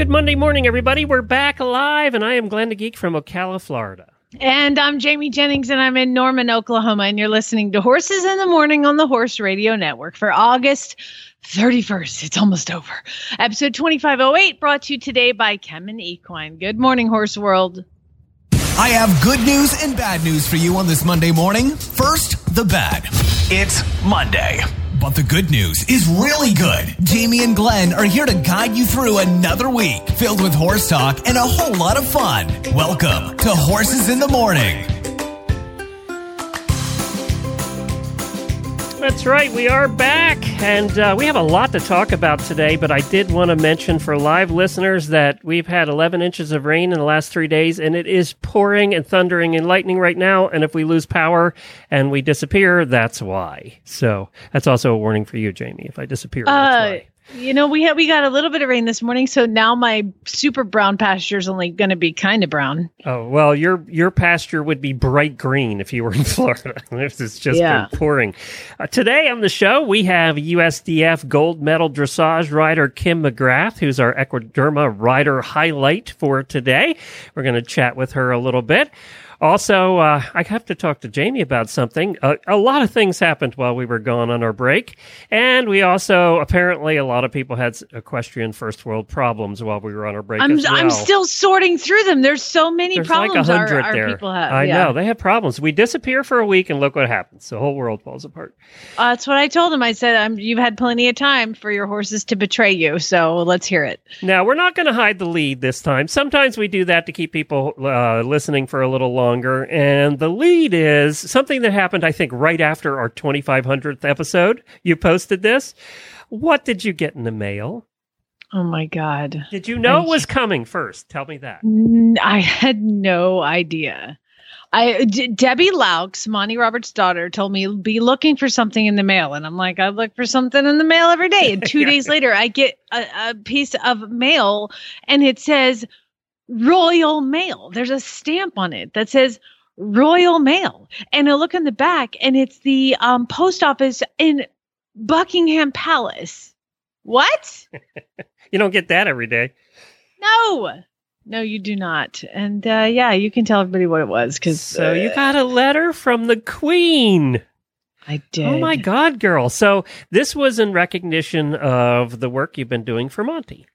Good Monday morning, everybody. We're back live, and I am Glenn the Geek from Ocala, Florida. And I'm Jamie Jennings, and I'm in Norman, Oklahoma. And you're listening to Horses in the Morning on the Horse Radio Network for August 31st. It's almost over. Episode 2508 brought to you today by Kemin Equine. Good morning, Horse World. I have good news and bad news for you on this Monday morning. First, the bad. It's Monday. But the good news is really good. Jamie and Glenn are here to guide you through another week filled with horse talk and a whole lot of fun. Welcome to Horses in the Morning. That's right, we are back, and uh, we have a lot to talk about today. But I did want to mention for live listeners that we've had 11 inches of rain in the last three days, and it is pouring and thundering and lightning right now. And if we lose power and we disappear, that's why. So that's also a warning for you, Jamie. If I disappear, that's Uh, why. You know, we had we got a little bit of rain this morning, so now my super brown pasture is only going to be kind of brown. Oh well, your your pasture would be bright green if you were in Florida. This is just Yeah. been pouring. Uh, today on the show, we have USDF gold medal dressage rider Kim McGrath, who's our Equiderma rider highlight for today. We're going to chat with her a little bit. Also, uh, I have to talk to Jamie about something. Uh, a lot of things happened while we were gone on our break, and we also apparently a lot of people had equestrian first world problems while we were on our break. I'm as well. I'm still sorting through them. There's so many There's problems like a our, our there. people have. I yeah. know they have problems. We disappear for a week, and look what happens. The whole world falls apart. Uh, that's what I told him. I said, um, "You've had plenty of time for your horses to betray you, so let's hear it." Now we're not going to hide the lead this time. Sometimes we do that to keep people uh, listening for a little longer, and the lead is something that happened. I think right after our 2500th episode. You posted this. What did you get in the mail? Oh my god, Did you know I- it was coming first? Tell me that. N- I had no idea. I D- Debbie Loucks, Monty Roberts' daughter, told me be looking for something in the mail, and I'm like, I look for something in the mail every day. And two Yeah. days later, I get a, a piece of mail, and it says Royal Mail. There's a stamp on it that says Royal Mail, and I look in the back, and it's the um, post office in Buckingham Palace. What? You don't get that every day. No, no, you do not. And uh, yeah, you can tell everybody what it was because So you got a letter from the Queen. I did. Oh my God, girl. So this was in recognition of the work you've been doing for Monty.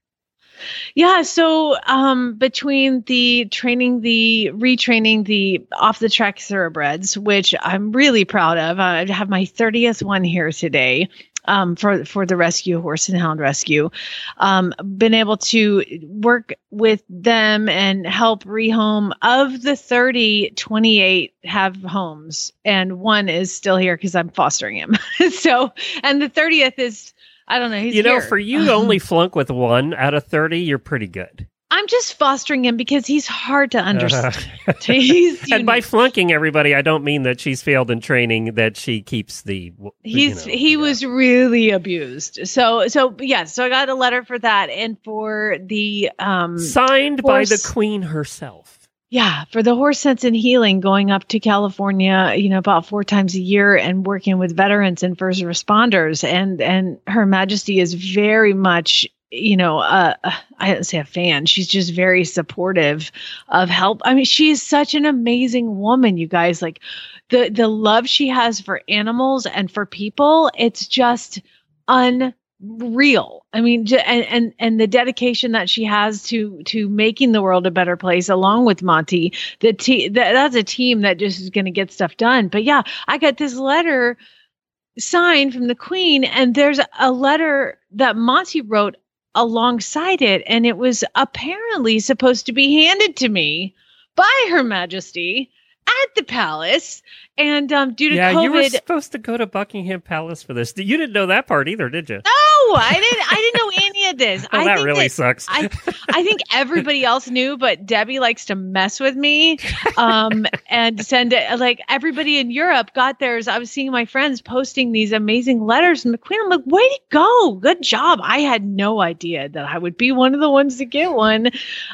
Yeah. So um, between the training, the retraining, the off the track thoroughbreds, which I'm really proud of, I have my 30th one here today. Um, for for the rescue horse and hound rescue, um, been able to work with them and help rehome. Of the 30, 28 have homes, and one is still here because I'm fostering him. so, and the 30th is I don't know. He's you know, here. for you to only flunk with one out of 30, you're pretty good. I'm just fostering him because he's hard to understand. Uh, he's and by flunking everybody, I don't mean that she's failed in training, that she keeps the. w- you he's know, he yeah. was really abused. So so yes, so I got a letter for that and for the um signed by the Queen herself. Yeah, for the horse sense and healing going up to California, you know, about four times a year and working with veterans and first responders and and her majesty is very much you know, uh, I don't say a fan. She's just very supportive of help. I mean, she is such an amazing woman, you guys. Like the the love she has for animals and for people, it's just unreal. I mean, j- and and and the dedication that she has to to making the world a better place, along with Monty. The te- that, that's a team that just is going to get stuff done. But yeah, I got this letter signed from the Queen, and there's a letter that Monty wrote alongside it, and it was apparently supposed to be handed to me by Her Majesty at the palace. And um, due to Yeah, COVID, you were supposed to go to Buckingham Palace for this. You didn't know that part either, did you? no, I didn't. I didn't know any of this. Oh, I that think really that- sucks. I I think everybody else knew, but Debbie likes to mess with me, um, and send it. Like everybody in Europe got theirs. I was seeing my friends posting these amazing letters from the Queen. I'm like, way to go, good job. I had no idea that I would be one of the ones to get one.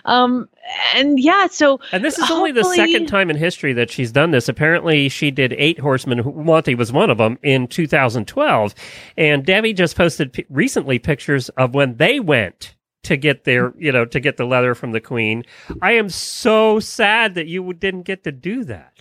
Um, and yeah, so And this is only the second time in history that she's done this. Apparently, she did eight horsemen. Monty was one of them in 2012. And Debbie just posted p- recently pictures of when they went to get their, you know, to get the leather from the queen. I am so sad that you didn't get to do that.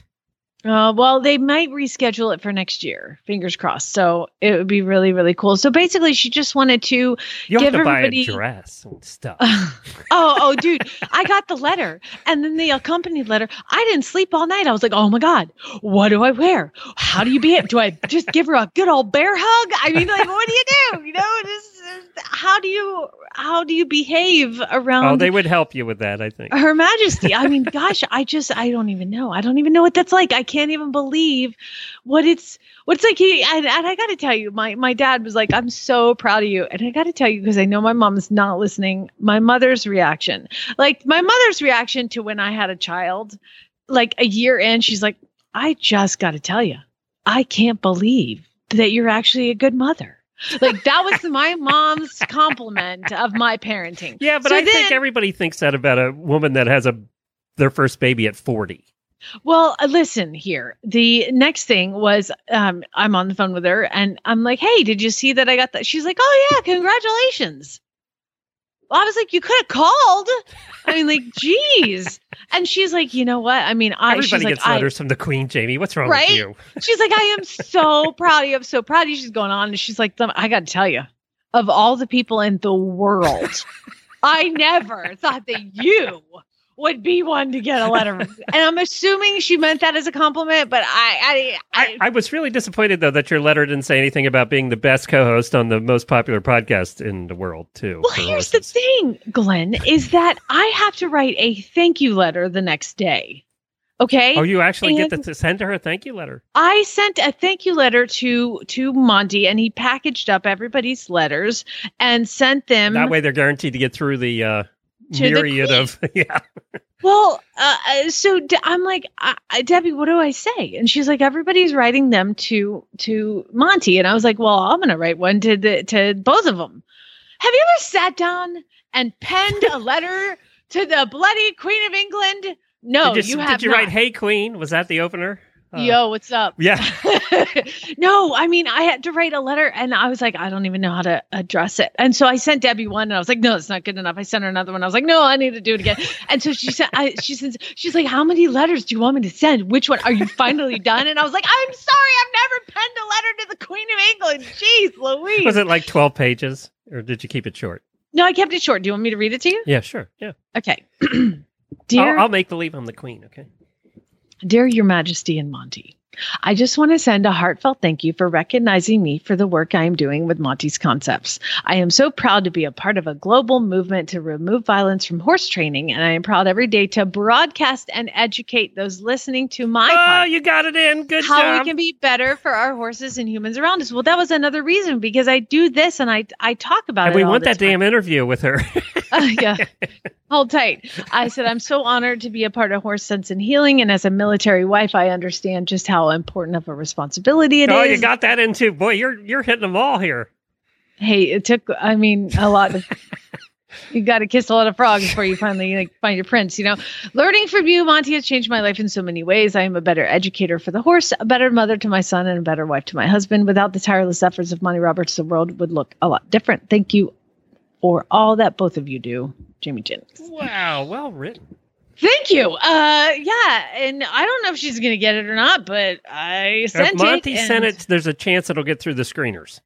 Uh, well, they might reschedule it for next year. Fingers crossed. So it would be really, really cool. So basically, she just wanted to You have give to buy everybody. a dress and stuff. oh, oh, dude, I got the letter and then the accompanied letter. I didn't sleep all night. I was like, oh my God, what do I wear? How do you behave? Do I just give her a good old bear hug? I mean, like, what do you do? You know, just, how do you, how do you behave around oh, they would help you with that, I think. her majesty. I mean gosh i just i don't even know. I don't even know what that's like. I can't even believe what it's what's like. He and, and i gotta tell you my my dad was like i'm so proud of you. And i gotta tell you because i know my mom's not listening my mother's reaction like my mother's reaction to when i had a child like a year in she's like i just gotta tell you i can't believe that you're actually a good mother like that was my mom's compliment of my parenting Yeah, but So I think everybody thinks that about a woman that has a their first baby at 40. Well, uh, listen here. The next thing was um, I'm on the phone with her and I'm like, hey, did you see that I got that? She's like, oh, yeah, congratulations. Well, I was like, you could have called. I mean, like, geez. And she's like, you know what? I mean, I, Everybody like, gets I, letters from the queen, Jamie. What's wrong Right? with you? she's like, I am so proud of you. I'm so proud of you. She's going on and she's like, I got to tell you, of all the people in the world, I never thought that you would be one to get a letter. And I'm assuming she meant that as a compliment, but I, I, I, I was really disappointed though that your letter didn't say anything about being the best co-host on the most popular podcast in the world too. Well, here's the thing, Glenn, is that I have to write a thank you letter the next day. Okay. Oh, you actually get to send her a thank you letter. I sent a thank you letter to to Monty, and he packaged up everybody's letters and sent them. That way, they're guaranteed to get through the uh, the myriad of yeah. Well, uh, so De- I'm like, I, Debbie, what do I say? And she's like, everybody's writing them to to Monty, and I was like, well, I'm gonna write one to the to both of them. Have you ever sat down and penned a letter to the bloody Queen of England? No, did you, you did have you not. write "Hey Queen"? Was that the opener? Uh, Yo, what's up? Yeah. no, I mean, I had to write a letter and I was like, I don't even know how to address it. And so I sent Debbie one and I was like, no, it's not good enough. I sent her another one. I was like, no, I need to do it again. And so she said, I, she says, she's like, how many letters do you want me to send? Which one? Are you finally done? And I was like, I'm sorry. I've never penned a letter to the Queen of England. Jeez, Louise. Was it like twelve pages, or did you keep it short? No, I kept it short. Do you want me to read it to you? Yeah, sure. Yeah, Okay. Dear, I'll, I'll make believe I'm the queen. Okay. Dear Your Majesty and Monty, I just want to send a heartfelt thank you for recognizing me for the work I am doing with Monty's Concepts. I am so proud to be a part of a global movement to remove violence from horse training, and I am proud every day to broadcast and educate those listening to my Oh, podcast you got it in. Good how job. we can be better for our horses and humans around us. Well, that was another reason because I do this and I I talk about and it. we want that time. damn interview with her. Uh, yeah. Hold tight. I said, I'm so honored to be a part of Horse Sense and Healing. And as a military wife, I understand just how important of a responsibility it is. oh, you got that in too. Boy, you're you're hitting them all here. hey, it took, I mean, a lot of. You got to kiss a lot of frogs before you finally like find your prince. You know, learning from you, Monty, has changed my life in so many ways. I am a better educator for the horse, a better mother to my son, and a better wife to my husband. Without the tireless efforts of Monty Roberts, the world would look a lot different. Thank you for all that both of you do, Jamie Jennings. Wow, well written. Thank you. Uh, yeah, and I don't know if she's gonna get it or not, but I sent if Monty it. and, sent it, there's a chance it'll get through the screeners.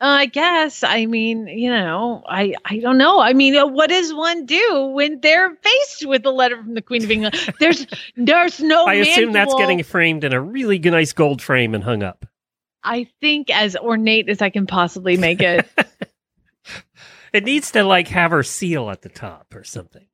uh, I guess. I mean, you know, I I don't know. I mean, uh, what does one do when they're faced with a letter from the Queen of England? There's there's no. I assume that's getting framed in a really nice gold frame and hung up. I think as ornate as I can possibly make it. It needs to like have her seal at the top or something.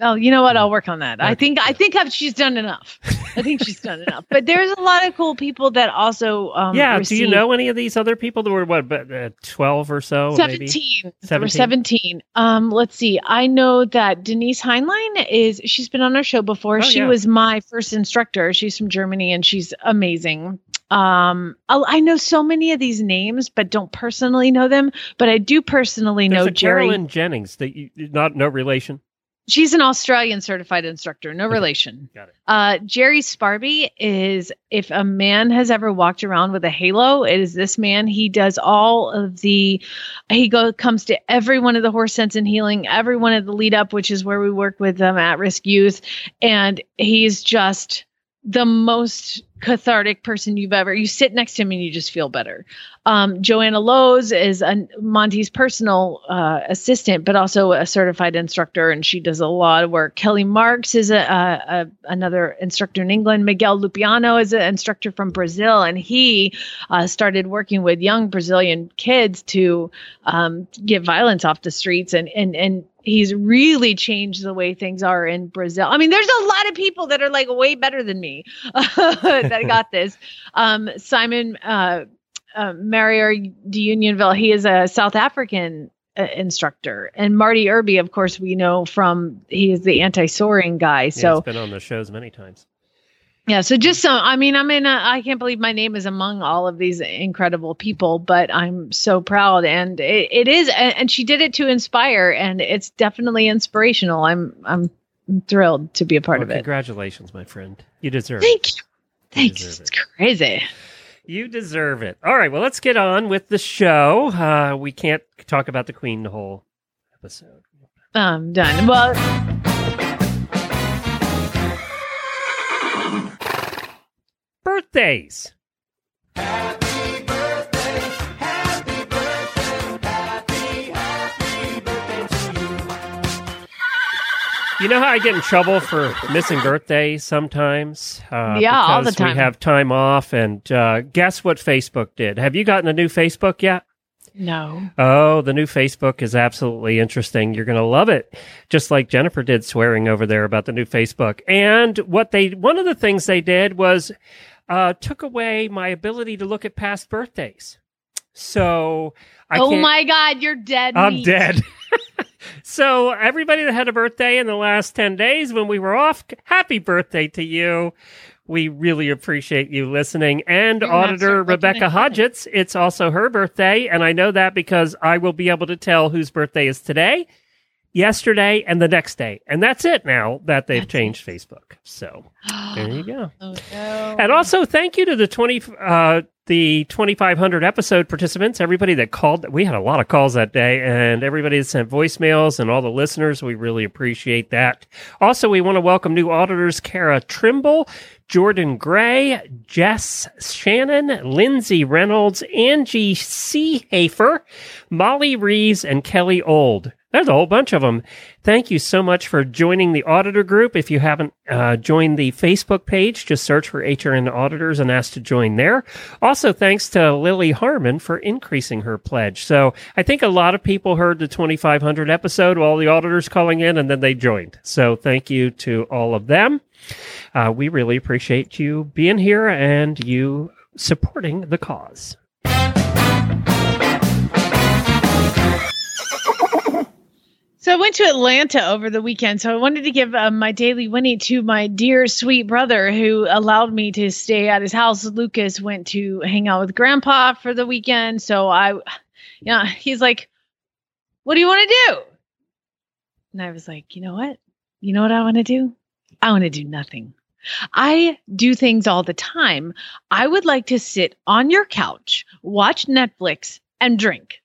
oh, you know what? I'll work on that. I think I think I've, she's done enough. I think she's done enough. But there's a lot of cool people that also. Um, yeah. Do you know any of these other people that were what, but uh, twelve or so? maybe? 17. 17? 17. Um, let's see. I know that Denise Heinlein is, she's been on our show before. Oh, she yeah. was my first instructor. She's from Germany and she's amazing. Um, I, I know so many of these names, but don't personally know them. But I do personally There's know Jerry. Carolyn Jennings that you not no relation. She's an Australian certified instructor, no relation. Got it. Uh, Jerry Sparby is, if a man has ever walked around with a halo, it is this man. He does all of the, he go comes to every one of the horse sense and healing, every one of the lead up, which is where we work with um, at risk youth, and he's just the most cathartic person you've ever. You sit next to him and you just feel better. Um, Joanna Lowe's is a, Monty's personal uh, assistant, but also a certified instructor, and she does a lot of work. Kelly Marks is a, a, a another instructor in England. Miguel Lupiano is an instructor from Brazil, and he uh, started working with young Brazilian kids to um, get violence off the streets, and and and he's really changed the way things are in Brazil. I mean, there's a lot of people that are like way better than me that got this. Um, Simon uh, uh, Marrier de Unionville, he is a South African uh, instructor, and Marty Irby, of course, we know from he is the anti-soring guy. Yeah, So it's been on the shows many times. yeah, so just so I mean, I mean, uh, I can't believe my name is among all of these incredible people, but I'm so proud, and it, it is. And, and she did it to inspire, and it's definitely inspirational. I'm I'm thrilled to be a part Well, of it. congratulations, my friend. You deserve it. Thank you. Thanks. deserve It's crazy. You deserve it. All right, well, let's get on with the show. Uh, we can't talk about the Queen the whole episode. I'm done. Well, Birthdays. You know how I get in trouble for missing birthdays sometimes? Uh, Yeah, all the because time. We have time off, and uh, guess what Facebook did? Have you gotten a new Facebook yet? no. Oh, the new Facebook is absolutely interesting. You're going to love it. Just like Jennifer did swearing over there about the new Facebook. And what they, one of the things they did was, uh, took away my ability to look at past birthdays. So I oh my God, you're dead. I'm meat. dead. so everybody that had a birthday in the last 10 days when we were off, happy birthday to you. We really appreciate you listening. And You're Auditor Rebecca Hodgetts, it's also her birthday. And I know that because I will be able to tell whose birthday is today, yesterday, and the next day. And that's it now that they've That's changed Facebook. So there you go. Oh, no. And also, thank you to the twenty uh, the twenty five hundred episode participants, everybody that called. We had a lot of calls that day, and everybody that sent voicemails, and all the listeners. We really appreciate that. Also, we want to welcome new auditors: Kara Trimble, Jordan Gray, Jess Shannon, Lindsay Reynolds, Angie C. Hafer, Molly Rees, and Kelly Old. There's a whole bunch of them. Thank you so much for joining the auditor group. If you haven't uh, joined the Facebook page, just search for HRN Auditors and ask to join there. Also, thanks to Lily Harmon for increasing her pledge. So I think a lot of people heard the 2500 episode, all the auditors calling in, and then they joined. So thank you to all of them. Uh, we really appreciate you being here and you supporting the cause. So I went to Atlanta over the weekend. So I wanted to give um, my daily Winnie to my dear sweet brother who allowed me to stay at his house. Lucas went to hang out with grandpa for the weekend. So I, yeah, he's like, what do you want to do? And I was like, you know what? You know what I want to do? I want to do nothing. I do things all the time. I would like to sit on your couch, watch Netflix, and drink.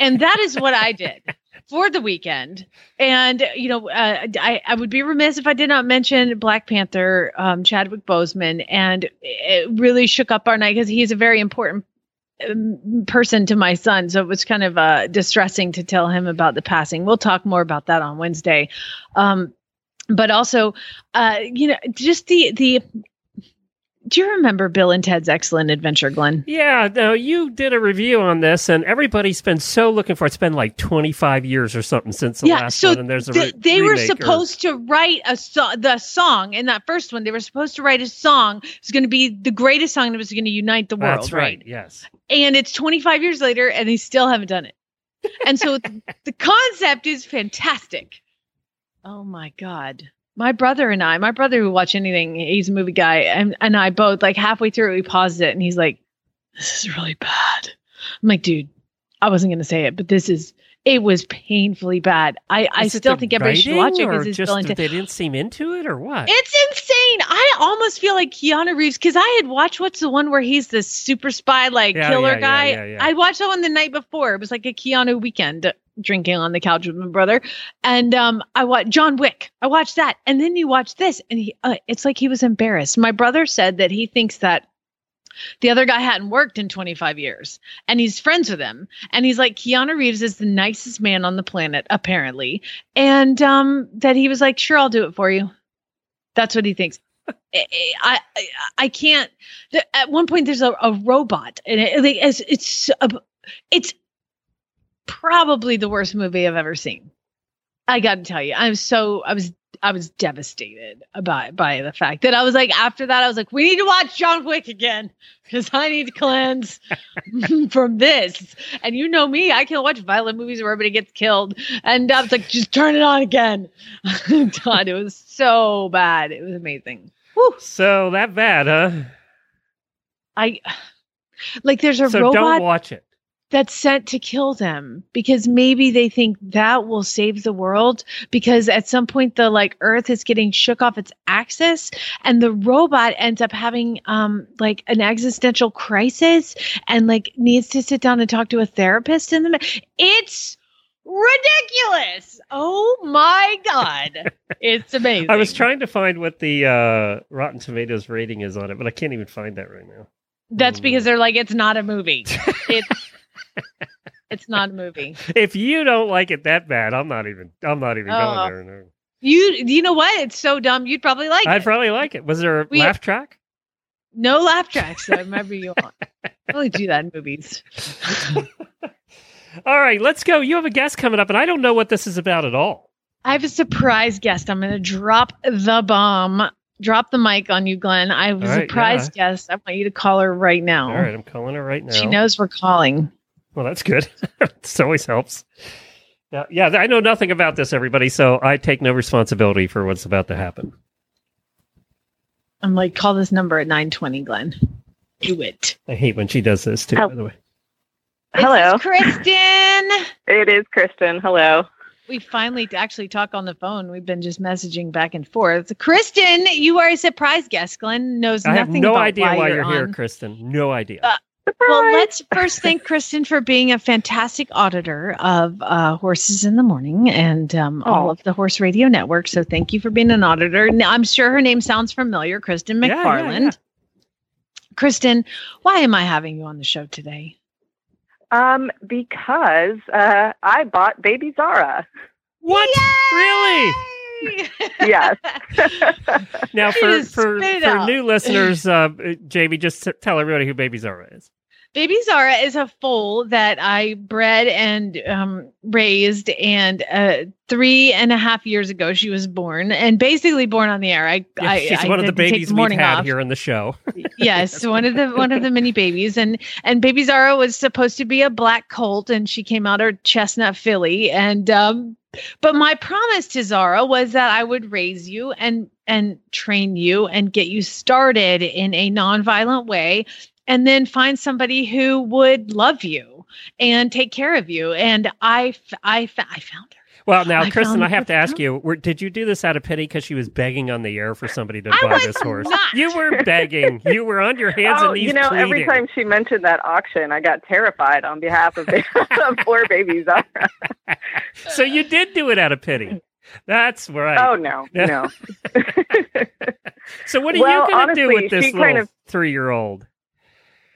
And that is what I did for the weekend. And, you know, uh, I, I would be remiss if I did not mention Black Panther, um, Chadwick Boseman. And it really shook up our night because he's a very important um, person to my son. So it was kind of uh, distressing to tell him about the passing. We'll talk more about that on Wednesday. Um, but also, uh, you know, just the, the, do you remember Bill and Ted's Excellent Adventure, Glenn? Yeah, no, you did a review on this, and everybody's been so looking for it. It's been like 25 years or something since the yeah, last so one, and there's a re- they were remake or- supposed to write a so- the song in that first one. They were supposed to write a song. It was going to be the greatest song that was going to unite the world. That's right. Yes. And it's 25 years later, and they still haven't done it. And so the concept is fantastic. Oh my god. My brother and I, my brother who watch anything, he's a movie guy, and, and I both like halfway through it, we paused it, and he's like, "This is really bad." I'm like, "Dude, I wasn't gonna say it, but this is it was painfully bad. I I Is it still think everybody should watch it because it's just intense. they didn't seem into it, or what? It's insane. I almost feel like Keanu Reeves because I had watched what's the one where he's the super spy like Yeah, killer yeah, guy. yeah. I watched that one the night before. It was like a Keanu weekend drinking on the couch with my brother, and um, I watched John Wick. I watched that, and then you watch this, and he, uh, it's like he was embarrassed. My brother said that he thinks that the other guy hadn't worked in 25 years and he's friends with him and he's like keanu reeves is the nicest man on the planet apparently and um that he was like sure i'll do it for you that's what he thinks I, I I- can't. At one point, there's a, a robot, and it, like, it's it's it's probably the worst movie I've ever seen. I got to tell you, I'm so I was I was devastated by by the fact that I was like after that I was like we need to watch John Wick again because I need to cleanse from this. And you know me, I can watch violent movies where everybody gets killed, and I was like just turn it on again. God, it was so bad. It was amazing. So that bad, huh? I like there's a so robot don't watch it. That's sent to kill them because maybe they think that will save the world because at some point the like earth is getting shook off its axis and the robot ends up having um like an existential crisis and like needs to sit down and talk to a therapist in the it's ridiculous. Oh my god. It's amazing. I was trying to find what the uh, Rotten Tomatoes rating is on it, but I can't even find that right now. that's because they're like it's not a movie. It's it's not a movie If you don't like it that bad, I'm not even. I'm not even Oh. going there. No. You you know what? It's so dumb. You'd probably like it. I'd it. probably like it. Was there a We- laugh track? no laugh tracks. So remember you on. I only do that in movies. All right, let's go. You have a guest coming up, and I don't know what this is about at all. I have a surprise guest. I'm going to drop the bomb. Drop the mic on you, Glenn. I have a right, surprise guest. I want you to call her right now. All right, I'm calling her right now. She knows we're calling. Well, that's good. this always helps. Yeah, yeah. I know nothing about this, everybody, so I take no responsibility for what's about to happen. I'm like, call this number at 920, Glenn. Do it. I hate when she does this too. Oh. By the way, Hello. This is Kristen. It is Kristen. Hello. we finally actually talk on the phone. We've been just messaging back and forth. Kristen, you are a surprise guest. Glenn knows nothing I have no about idea why you're, here, on. Kristen. No idea. Uh, Surprise. Well, let's first thank Kristen for being a fantastic auditor of uh, Horses in the Morning and um, all Oh. of the Horse Radio Network. So thank you for being an auditor. Now, I'm sure her name sounds familiar, Kristen Yeah, yeah, McFarland. yeah. Kristen, why am I having you on the show today? um, because uh, I bought baby Zara. what? Really? Yes. Now, for for, for new listeners, uh, Jamie, just tell everybody who Baby Zara is. Baby Zara is a foal that I bred and um, raised, and uh, three and a half years ago she was born, and basically born on the air. I, Yeah, I she's I one of the babies we've had off. here on the show. yes, one of the one of the mini babies, and and baby Zara was supposed to be a black colt, and she came out a chestnut filly, and um, but my promise to Zara was that I would raise you and and train you and get you started in a nonviolent way, and then find somebody who would love you and take care of you, and I f- I f- I found her. Well, now, I Kristen, I have to ask you: were, Did you do this out of pity because she was begging on the air for somebody to I buy was this horse? not. You were begging. You were on your hands oh, and knees you know, every time she mentioned that auction, I got terrified on behalf of, of poor baby Zara. So you did do it out of pity. That's right. Oh no, no. so what are well, you going to do with this she little kind of- three-year-old?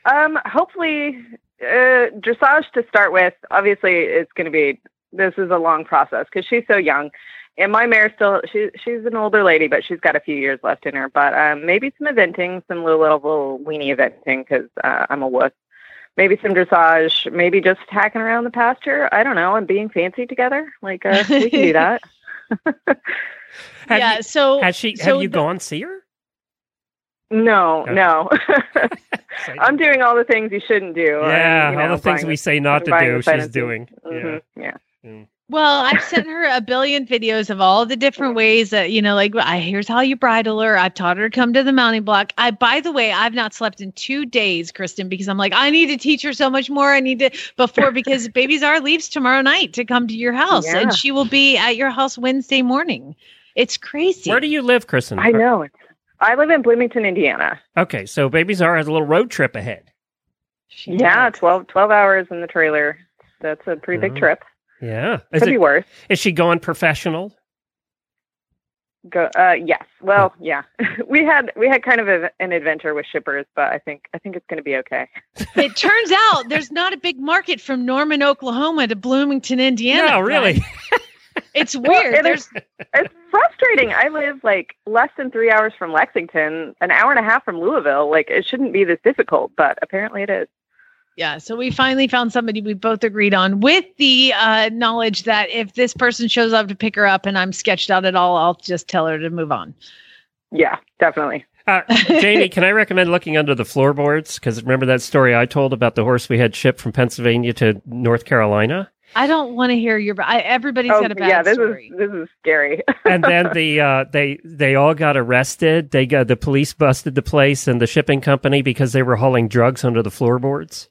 Um, hopefully, uh, dressage to start with. Obviously, it's going to be this is a long process because she's so young. And my mare still she she's an older lady, but she's got a few years left in her. But um, maybe some eventing, some little little weenie eventing because uh, I'm a wuss. Maybe some dressage, maybe just hacking around the pasture. I don't know, and being fancy together. Like uh, we can do that. Have yeah. you, so has she? so have you the- gone see her? No, Okay. no. I'm doing all the things you shouldn't do. yeah, and, you all the things we say not to do, she's fantasy. doing. Mhm, yeah. Yeah. Well, I've sent her a billion videos of all the different ways that you know, like I here's how you bridle her. I've taught her to come to the mounting block. I, by the way, I've not slept in two days, Kristen, because I'm like, I need to teach her so much more. I need to before because Baby Zara leaves tomorrow night to come to your house, Yeah. and she will be at your house Wednesday morning. It's crazy. Where do you live, Kristen? I know. It's, I live in Bloomington, Indiana. Okay, so Baby Zara has a little road trip ahead. She Yeah, does. 12, 12 hours in the trailer. That's a pretty big Mhm. trip. Yeah. Is, Could be it, worse. is she going professional? Go. Uh, yes. Well, yeah. we had we had kind of a, an adventure with shippers, but I think I think it's going to be okay. It turns out there's not a big market from Norman, Oklahoma to Bloomington, Indiana. no, really. It's weird. it There's It's frustrating. I live like less than three hours from Lexington, an hour and a half from Louisville. Like it shouldn't be this difficult, but apparently it is. Yeah, so we finally found somebody we both agreed on with the uh, knowledge that if this person shows up to pick her up and I'm sketched out at all, I'll just tell her to move on. Yeah, definitely. Uh, Jamie, can I recommend looking under the floorboards? Because remember that story I told about the horse we had shipped from Pennsylvania to North Carolina? I don't want to hear your. I, everybody's Oh, got a bad yeah. This story. is this is scary. and then the uh, they they all got arrested. They got the police busted the place and the shipping company because they were hauling drugs under the floorboards.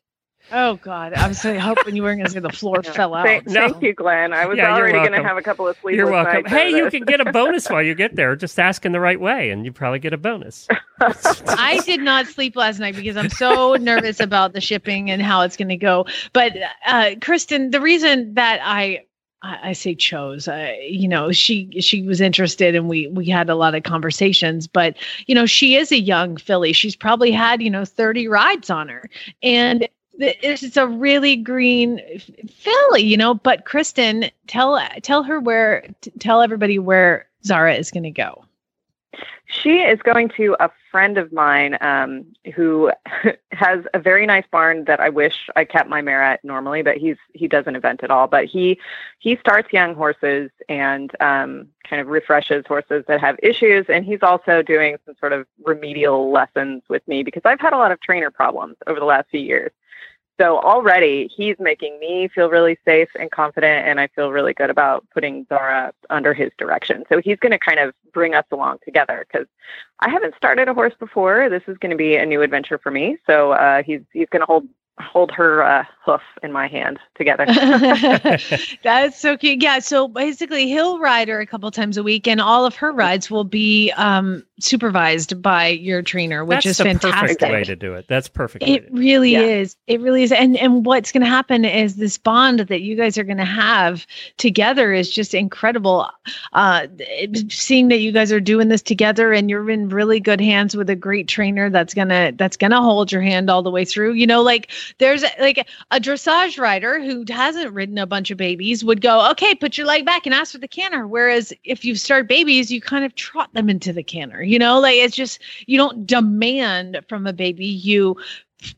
Oh God, I was so hoping you weren't going to say the floor fell out. Thank, No. thank you, Glenn. I was Yeah, you're already going to have a couple of sleepless You're welcome. nights Hey, you can get a bonus while you get there. Just ask in the right way, and you probably get a bonus. I did not sleep last night because I'm so nervous about the shipping and how it's going to go. But uh, Kristen, the reason that I I I say chose, uh, you know, she she was interested and we we had a lot of conversations. But you know, she is a young filly. She's probably had you know 30 rides on her, and th- it's a really green filly, you know. But Kristen, tell tell her where, tell everybody where Zara is going to go. She is going to a friend of mine um, who has a very nice barn that I wish I kept my mare at normally, but he's he doesn't event at all. But he he starts young horses and um, kind of refreshes horses that have issues, and he's also doing some sort of remedial lessons with me because I've had a lot of trainer problems over the last few years. So already he's making me feel really safe and confident, and I feel really good about putting Zara under his direction. So he's going to kind of bring us along together because I haven't started a horse before. This is going to be a new adventure for me. So uh, he's he's going to hold hold her uh, hoof in my hand together. That's so cute. Yeah. So basically, he'll ride her a couple times a week, and all of her rides will be um, supervised by your trainer, which That's is the fantastic. perfect way to do it. That's perfect. It really Yeah. is. It really is. And and what's going to happen is this bond that you guys are going to have together is just incredible. Uh, seeing that you guys are doing this together and you're in really good hands with a great trainer that's gonna that's gonna hold your hand all the way through. You know, like there's like a dressage rider who hasn't ridden a bunch of babies would go, okay, put your leg back and ask for the canter. Whereas if you start babies, you kind of trot them into the canter. You know, like it's just you don't demand from a baby. You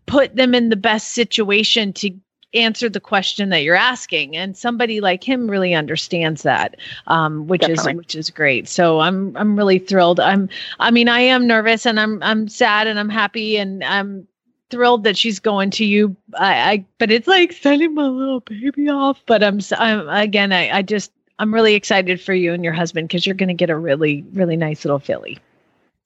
put them in the best situation to answer the question that you're asking and somebody like him really understands that um, which Definitely. is which is great so i'm i'm really thrilled i'm i mean i am nervous and i'm i'm sad and i'm happy and i'm thrilled that she's going to you i, I but it's like sending my little baby off but i'm i'm again i i just i'm really excited for you and your husband because you're going to get a really really nice little filly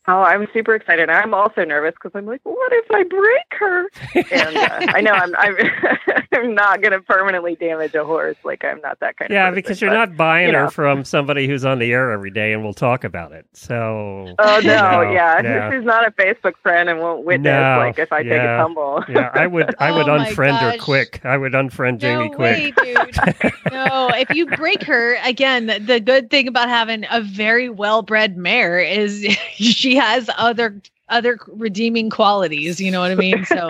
oh, I'm super excited. I'm also nervous because I'm like, what if I break her? And uh, I know I'm I'm, I'm not going to permanently damage a horse. Like I'm not that kind of Yeah, because you're but- not buying you her from somebody who's on the air every day and we'll talk about it. So Oh no, No, yeah. yeah. She's not a Facebook friend and won't witness No, like if I take yeah. a tumble. yeah, I would I would Oh unfriend her quick. I would unfriend Jamie no quick. dude. no, if you break her again, the, the good thing about having a very well-bred mare is she has other other redeeming qualities. You know what I mean? So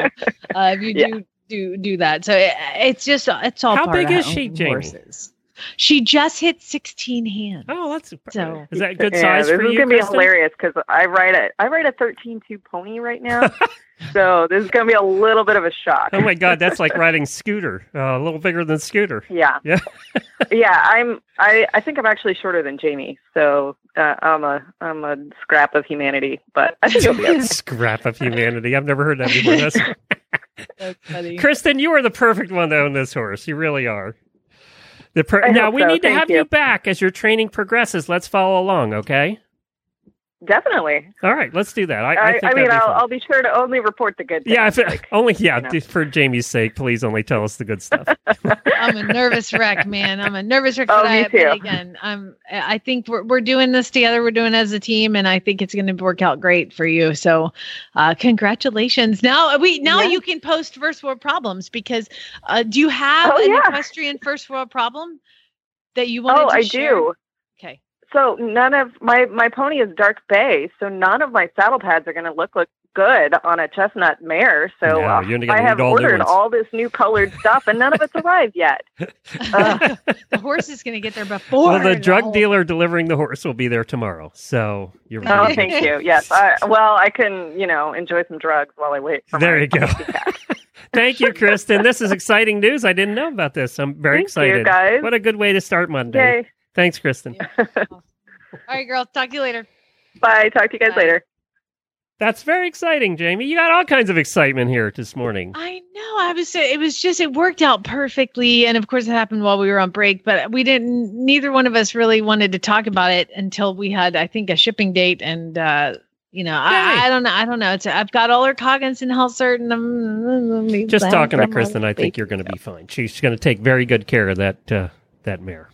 uh, if you Yeah. do do do that, so it, it's just it's all How part big of is she, Jamie? Horses. She just hit 16 hands. Oh, that's So- is that a good yeah, size this for is you? gonna be hilarious because I ride a I ride a thirteen two pony right now, so this is gonna be a little bit of a shock. Oh my god, that's like riding scooter, uh, a little bigger than scooter. Yeah, Yeah. yeah. I'm I I think I'm actually shorter than Jamie, so uh, I'm a I'm a scrap of humanity, but I think it'll be okay. Scrap of humanity. I've never heard that before. That's... That's funny. Kristen, you are the perfect one to own this horse. You really are. The per- now we so. need to Thank have you. you. back as your training progresses. Let's follow along, okay? Definitely. All right, let's do that. I, I, I, think I, mean, be I'll. I'll be sure to only report the good things. yeah, if it, like, only yeah, you know. for Jamie's sake, please only tell us the good stuff. I'm a nervous wreck, man. I'm a nervous wreck. Oh, me I, too. again, I'm. I think we're we're doing this together. We're doing it as a team, and I think it's going to work out great for you. So, uh, congratulations. Now we now Yeah. you can post first world problems because uh, do you have Oh, an yeah. equestrian first world problem that you want? oh, to I share? do. Okay. So none of my my pony is dark bay, so none of my saddle pads are going to look look good on a chestnut mare. So No, uh, I have all ordered all this new colored stuff, and none of it's arrived yet. Uh, the horse is going to get there before. well, the drug whole- dealer delivering the horse will be there tomorrow. So you're oh, ready. thank you. Yes. I, well, I can you know enjoy some drugs while I wait. For There my you go. Thank you, Kristen. This is exciting news. I didn't know about this. I'm very Thank you, excited. guys. What a good way to start Monday. Yay. Thanks, Kristen. All right, girl. Talk to you later. Bye. Talk to you guys Bye. later. That's very exciting, Jamie. You got all kinds of excitement here this morning. I know. I was. It was just. It worked out perfectly, and of course, it happened while we were on break. But we didn't. Neither one of us really wanted to talk about it until we had, I think, a shipping date, and uh, you know, Yay. I, I don't know. I don't know. It's. I've got all her coggins and health cert, and I'm Just talking to Kristen, I think you're going to be fine. She's going to take very good care of that uh, that mare.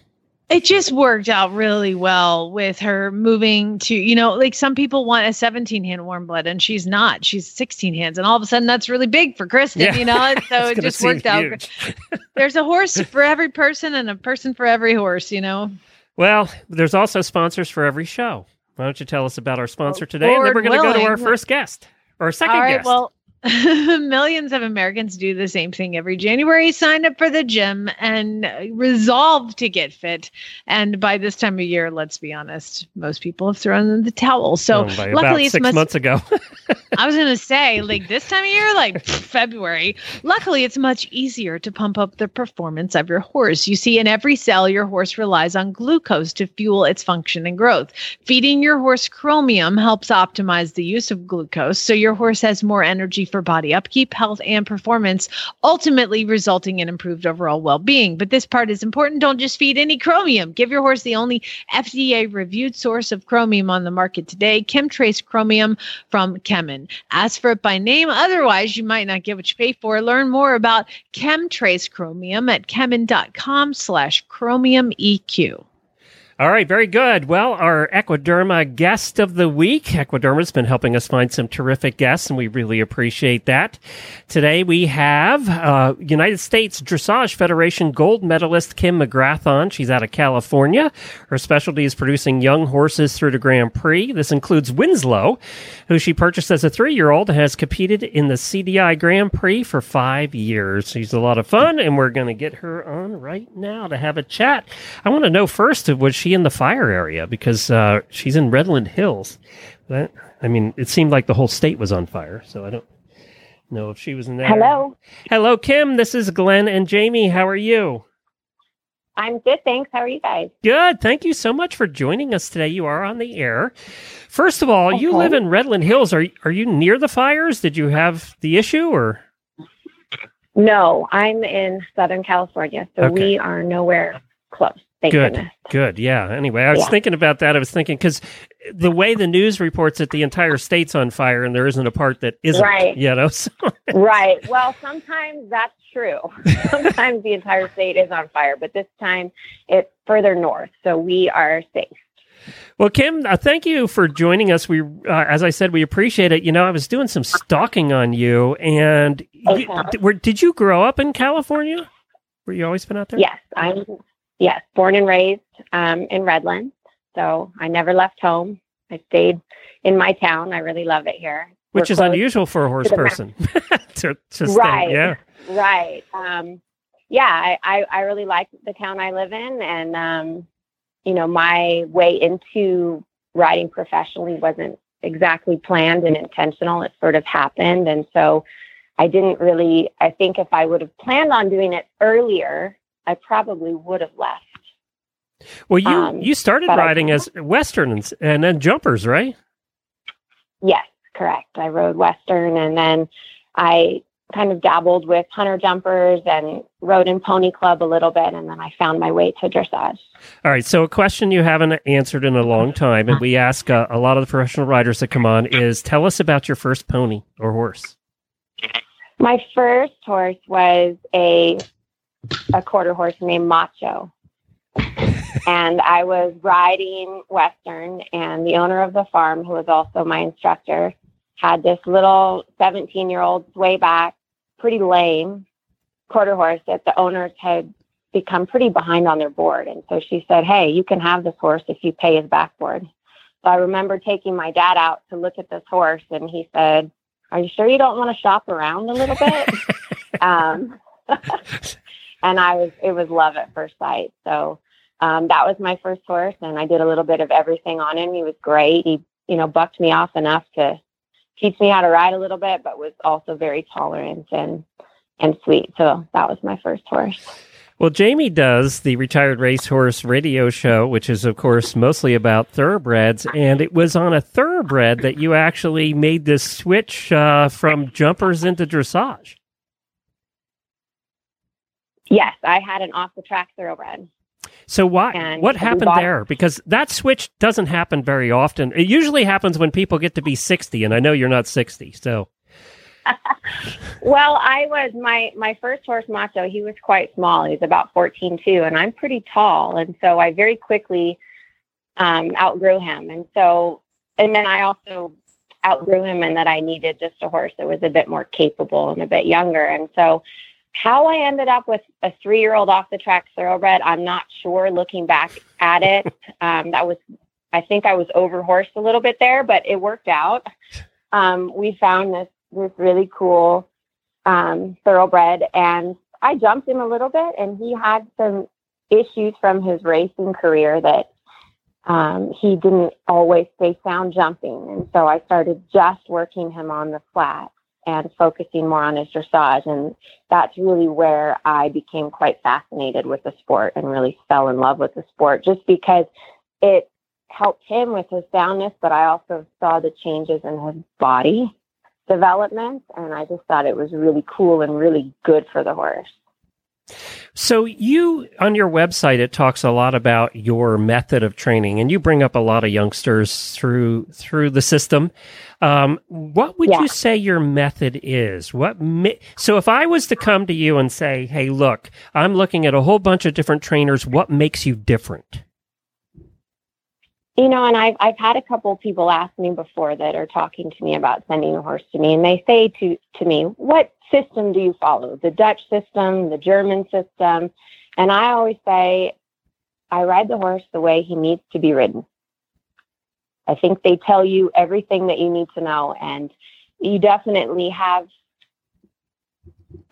It just worked out really well with her moving to you know like some people want a 17 hand warm blood and she's not she's 16 hands and all of a sudden that's really big for kristen Yeah. you know and so it just worked out there's a horse for every person and a person for every horse you know Well, there's also sponsors for every show. Why don't you tell us about our sponsor oh, today, and then we're going to go to our first guest or second all right guest. well millions of americans do the same thing every january sign up for the gym and resolve to get fit and by this time of year let's be honest most people have thrown in the towel so Oh, luckily it's six months ago. I was gonna say, like this time of year, like February. Luckily, it's much easier to pump up the performance of your horse. You see, in every cell, your horse relies on glucose to fuel its function and growth. Feeding your horse chromium helps optimize the use of glucose, so your horse has more energy for body upkeep, health, and performance, ultimately resulting in improved overall well-being. But this part is important. Don't just feed any chromium. Give your horse the only FDA-reviewed source of chromium on the market today, Kemtrace Chromium from Kemin. Ask for it by name, otherwise you might not get what you pay for. Learn more about Kemtrace Chromium at kemin.com slash chromium EQ. All right, very good. Well, our Equiderma guest of the week. Equiderma's been helping us find some terrific guests, and we really appreciate that. Today we have uh, United States Dressage Federation gold medalist Kim McGrath on. She's out of California. Her specialty is producing young horses through the Grand Prix. This includes Winslow, who she purchased as a three-year-old has competed in the CDI Grand Prix for five years. She's a lot of fun, and we're going to get her on right now to have a chat. I want to know first, was she in the fire area? Because uh, she's in Redland Hills. That, I mean, it seemed like the whole state was on fire, so I don't know if she was in there. Hello. Hello, Kim. This is Glenn and Jamie. How are you? I'm good, thanks. How are you guys? Good. Thank you so much for joining us today. You are on the air. First of all, you live in Redland Hills. Are are you near the fires? Did you have the issue or? No, I'm in Southern California, so Okay. we are nowhere close. Thank Good. goodness. Good. Yeah. Anyway, I was Yeah. thinking about that. I was thinking because the way the news reports it, the entire state's on fire, and there isn't a part that isn't. Right. You know. So, right. Well, sometimes that's true. sometimes the entire state is on fire, but this time it's further north, so we are safe. well, Kim, uh, thank you for joining us. We, uh, as I said, we appreciate it. You know, I was doing some stalking on you, and you, d- were, did you grow up in California? Were you always been out there? Yes, I'm yes, born and raised um, in Redlands, so I never left home. I stayed in my town. I really love it here. Which We're is unusual for a horse to person. to, to stay, Right. Yeah. Right. Um, yeah, I, I, I really like the town I live in. And, um, you know, my way into riding professionally wasn't exactly planned and intentional. It sort of happened. And so I didn't really, I think if I would have planned on doing it earlier, I probably would have left. Well, you Um, you started riding as westerns and, then jumpers, right? Yes, correct. I rode Western and then I kind of dabbled with hunter jumpers and rode in pony club a little bit. And then I found my way to dressage. All right. So, a question you haven't answered in a long time, and we ask uh, a lot of the professional riders that come on, is tell us about your first pony or horse. My first horse was a a quarter horse named Macho. and I was riding Western, and the owner of the farm, who was also my instructor, had this little 17 year old swayback, pretty lame quarter horse that the owners had become pretty behind on their board. And so she said, Hey, you can have this horse if you pay his backboard. So I remember taking my dad out to look at this horse, and he said, Are you sure you don't want to shop around a little bit? um, and I was, it was love at first sight. So um, that was my first horse, and I did a little bit of everything on him. He was great. He, you know, bucked me off enough to teach me how to ride a little bit, but was also very tolerant and and sweet. So that was my first horse. Well, Jamie does the retired racehorse radio show, which is, of course, mostly about thoroughbreds. And it was on a thoroughbred that you actually made this switch uh, from jumpers into dressage. Yes, I had an off the track thoroughbred. So what And what happened there? Because that switch doesn't happen very often. It usually happens when people get to be sixty, and I know you're not sixty. So Well, I was my my first horse Macho. He was quite small. He was about fourteen too, and I'm pretty tall, and so I very quickly um, outgrew him. And so, and then I also outgrew him, and that I needed just a horse that was a bit more capable and a bit younger. And so, how I ended up with a three year old off the track thoroughbred, I'm not sure. Looking back at it, um, that was I think I was overhorsed a little bit there, but it worked out. Um, we found this this really cool um, thoroughbred, and I jumped him a little bit, and he had some issues from his racing career that um, he didn't always stay sound jumping, and so I started just working him on the flat and focusing more on his dressage, and that's really where I became quite fascinated with the sport and really fell in love with the sport, just because it helped him with his soundness, but I also saw the changes in his body development and I just thought it was really cool and really good for the horse. So you on your website it talks a lot about your method of training, and you bring up a lot of youngsters through through the system. Um, what would Yeah. you say your method is? What mi- so if I was to come to you and say, "Hey, look, I'm looking at a whole bunch of different trainers. What makes you different?" You know, and I've I've had a couple of people ask me before that are talking to me about sending a horse to me, and they say to to me, "What system do you follow? The Dutch system, the German system?" And I always say, "I ride the horse the way he needs to be ridden." I think they tell you everything that you need to know, and you definitely have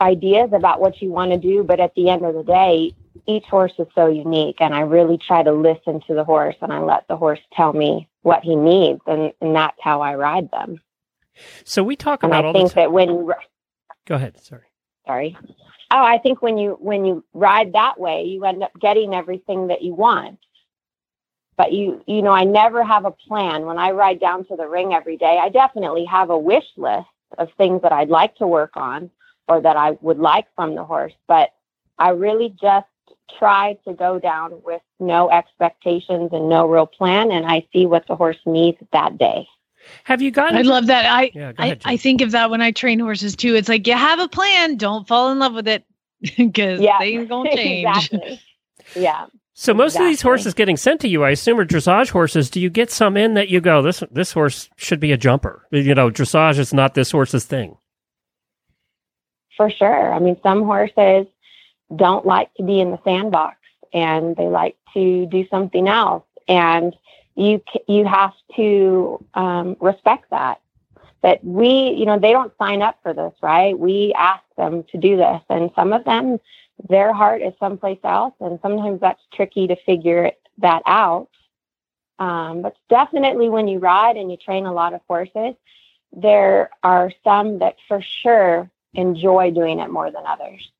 ideas about what you want to do, but at the end of the day, each horse is so unique and I really try to listen to the horse and I let the horse tell me what he needs and, and that's how I ride them. So we talk And about I all the think that when you Go ahead. Sorry. sorry. Oh, I think when you when you ride that way, you end up getting everything that you want. But you you know, I never have a plan. When I ride down to the ring every day, I definitely have a wish list of things that I'd like to work on or that I would like from the horse, but I really just try to go down with no expectations and no real plan and I see what the horse needs that day. Have you gotten? I love that. I Yeah, go I, ahead, I think of that when I train horses too. It's like you have a plan, don't fall in love with it because Yeah. they ain't gonna change. exactly. Yeah. So most of these horses getting sent to you, I assume, are dressage horses. Do you get some in that you go, this this horse should be a jumper? You know, dressage is not this horse's thing. For sure. I mean, some horses don't like to be in the sandbox and they like to do something else. And you, you have to um, respect that. That we, you know, they don't sign up for this, right? We ask them to do this. And some of them their heart is someplace else, and sometimes that's tricky to figure that out. Um, but definitely, when you ride and you train a lot of horses, there are some that for sure enjoy doing it more than others.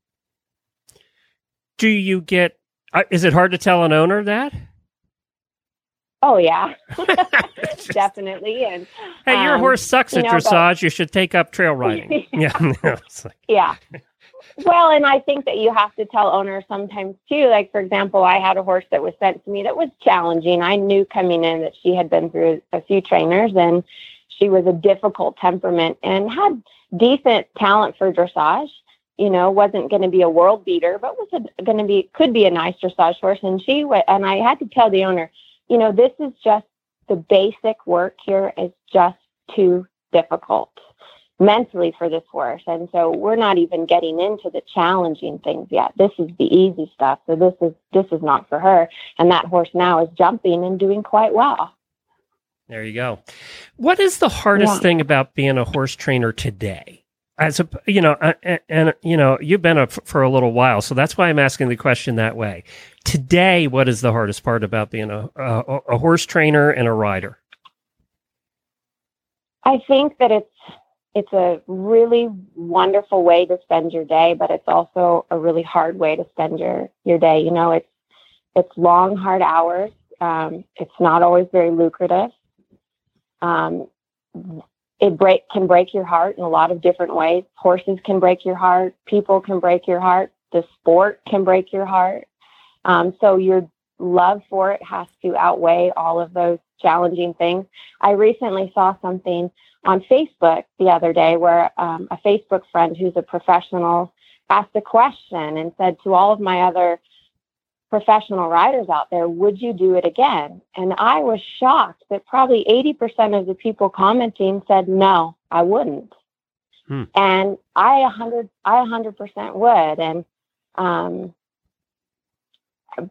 Do you get? Uh, is it hard to tell an owner that? Oh yeah, definitely. And hey, your um, horse sucks you at but- dressage. you should take up trail riding. yeah, like- yeah. Well, and I think that you have to tell owners sometimes too. Like, for example, I had a horse that was sent to me that was challenging. I knew coming in that she had been through a few trainers and she was a difficult temperament and had decent talent for dressage. You know, wasn't going to be a world beater, but was going to be could be a nice dressage horse. And she and I had to tell the owner, you know, this is just the basic work here is just too difficult mentally for this horse. And so we're not even getting into the challenging things yet. This is the easy stuff. So this is this is not for her. And that horse now is jumping and doing quite well. There you go. What is the hardest Yeah. thing about being a horse trainer today? As a, you know, and, and you know, you've been up for a little while, so that's why I'm asking the question that way. Today, what is the hardest part about being a a, a horse trainer and a rider? I think that it's it's a really wonderful way to spend your day, but it's also a really hard way to spend your your day. You know, it's it's long, hard hours. Um, it's not always very lucrative. Um, it break can break your heart in a lot of different ways. Horses can break your heart. People can break your heart. The sport can break your heart. Um, so your love for it has to outweigh all of those challenging things. I recently saw something on Facebook the other day where um, a Facebook friend who's a professional asked a question and said to all of my other professional riders out there, would you do it again? And I was shocked that probably 80% of the people commenting said, no, I wouldn't. Hmm. And I 100, I 100% would. And, um,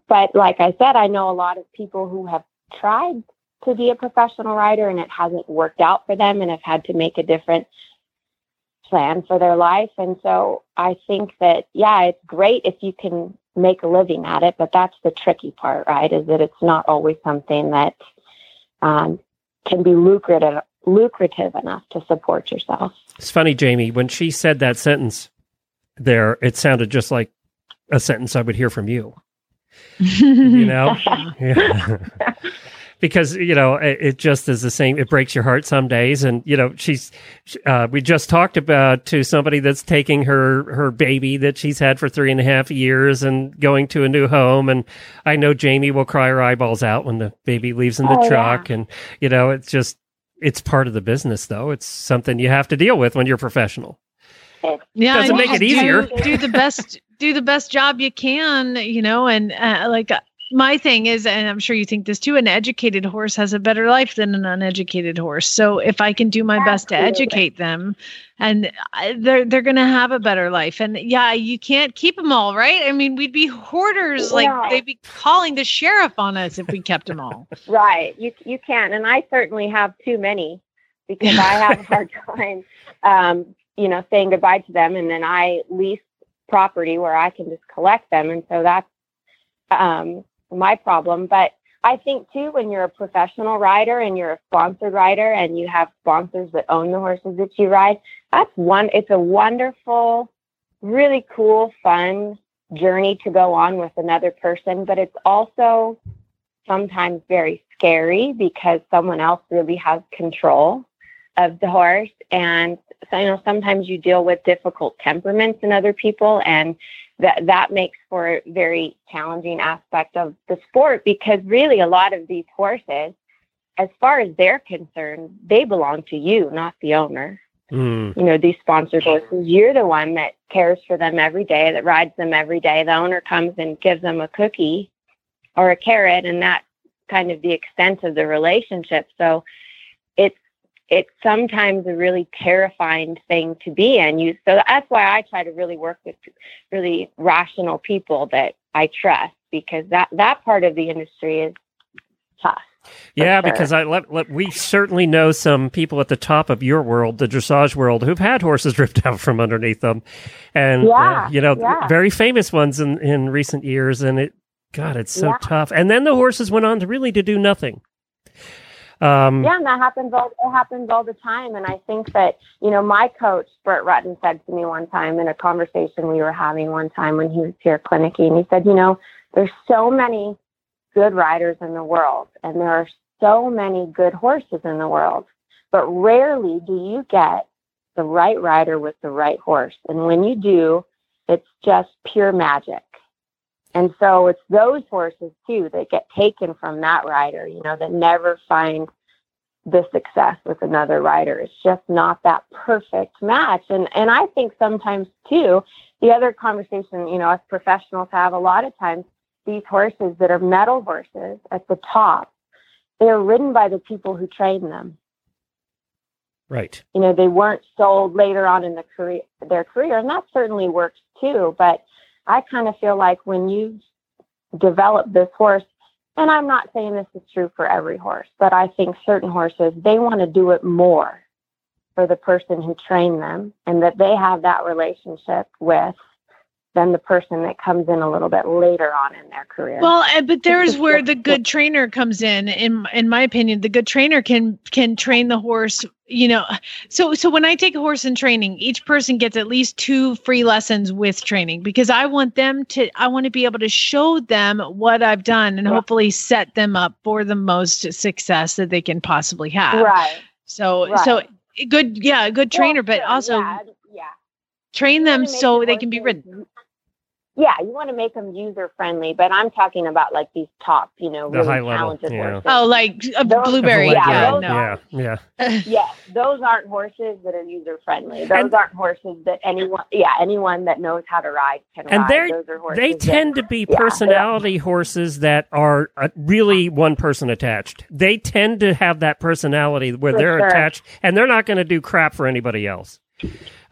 but like I said, I know a lot of people who have tried to be a professional rider and it hasn't worked out for them and have had to make a different plan for their life. And so I think that, yeah, it's great if you can make a living at it, but that's the tricky part, right? Is that it's not always something that um, can be lucrative lucrative enough to support yourself. It's funny, Jamie, when she said that sentence there, it sounded just like a sentence I would hear from you. You know, yeah. because you know it, it just is the same. It breaks your heart some days, and you know she's. Uh, we just talked about to somebody that's taking her her baby that she's had for three and a half years and going to a new home, and I know Jamie will cry her eyeballs out when the baby leaves in the Oh, yeah. truck, and you know it's just it's part of the business though. It's something you have to deal with when you're professional. yeah, Doesn't make just it easier. Do, do the best, do the best job you can, you know. And uh, like uh, my thing is, and I'm sure you think this too, an educated horse has a better life than an uneducated horse. So if I can do my best to educate them, and they're they're going to have a better life. And yeah, you can't keep them all, right? I mean, we'd be hoarders. Like they'd be calling the sheriff on us if we kept them all. Right. You you can't. and I certainly have too many because I have a hard time, um, you know, saying goodbye to them, and then I lease property where I can just collect them, and so that's um, my problem. But I think too, when you're a professional rider and you're a sponsored rider, and you have sponsors that own the horses that you ride, that's one. It's a wonderful, really cool, fun journey to go on with another person, but it's also sometimes very scary because someone else really has control of the horse and so you know sometimes you deal with difficult temperaments in other people and that that makes for a very challenging aspect of the sport because really a lot of these horses as far as they're concerned they belong to you not the owner Mm. you know, these sponsored horses, you're the one that cares for them every day, that rides them every day. The owner comes and gives them a cookie or a carrot, and that's kind of the extent of the relationship. So it's it's sometimes a really terrifying thing to be in. You so that's why I try to really work with really rational people that I trust because that that part of the industry is tough. Yeah, sure. because I let, let, we certainly know some people at the top of your world, the dressage world, who've had horses ripped out from underneath them, and uh, you know, yeah. very famous ones in in recent years. And it, God, it's so Yeah. tough. And then the horses went on to really to do nothing. Um, Yeah, and that happens all it happens all the time. And I think that, you know, my coach, Bert Rutten, said to me one time in a conversation we were having one time when he was here clinicking, he said, you know, there's so many good riders in the world and there are so many good horses in the world, but rarely do you get the right rider with the right horse. And when you do, it's just pure magic. And so it's those horses too that get taken from that rider, you know, that never find the success with another rider. It's just not that perfect match. And and I think sometimes too, the other conversation, you know, us professionals have a lot of times these horses that are medal horses at the top, they're ridden by the people who train them. right. You know, they weren't sold later on in the career their career, and that certainly works too. But I kind of feel like when you develop this horse, and I'm not saying this is true for every horse, but I think certain horses they want to do it more for the person who trained them, and that they have that relationship with than the person that comes in a little bit later on in their career. Well, uh, but there's where the good trainer comes in. In in my opinion, the good trainer can can train the horse. You know, so so when I take a horse in training, each person gets at least two free lessons with training because I want them to. I want to be able to show them what I've done and Yeah. hopefully set them up for the most success that they can possibly have. right. So Right. so good, yeah, good trainer, Well, but also yeah. train them so they can be ridden. Yeah, you want to make them user friendly, but I'm talking about like these top, you know, The really high level, talented yeah. horses. Oh, like a Those- blueberry. Yeah, Yeah, those no. yeah, yeah. Yes, those aren't horses that are user friendly. Those And- aren't horses that anyone, yeah, anyone that knows how to ride can And ride. they're- Those are horses They that- tend to be yeah, personality horses that are uh, really one person attached. They tend to have that personality where For they're sure. attached, and they're not going to do crap for anybody else.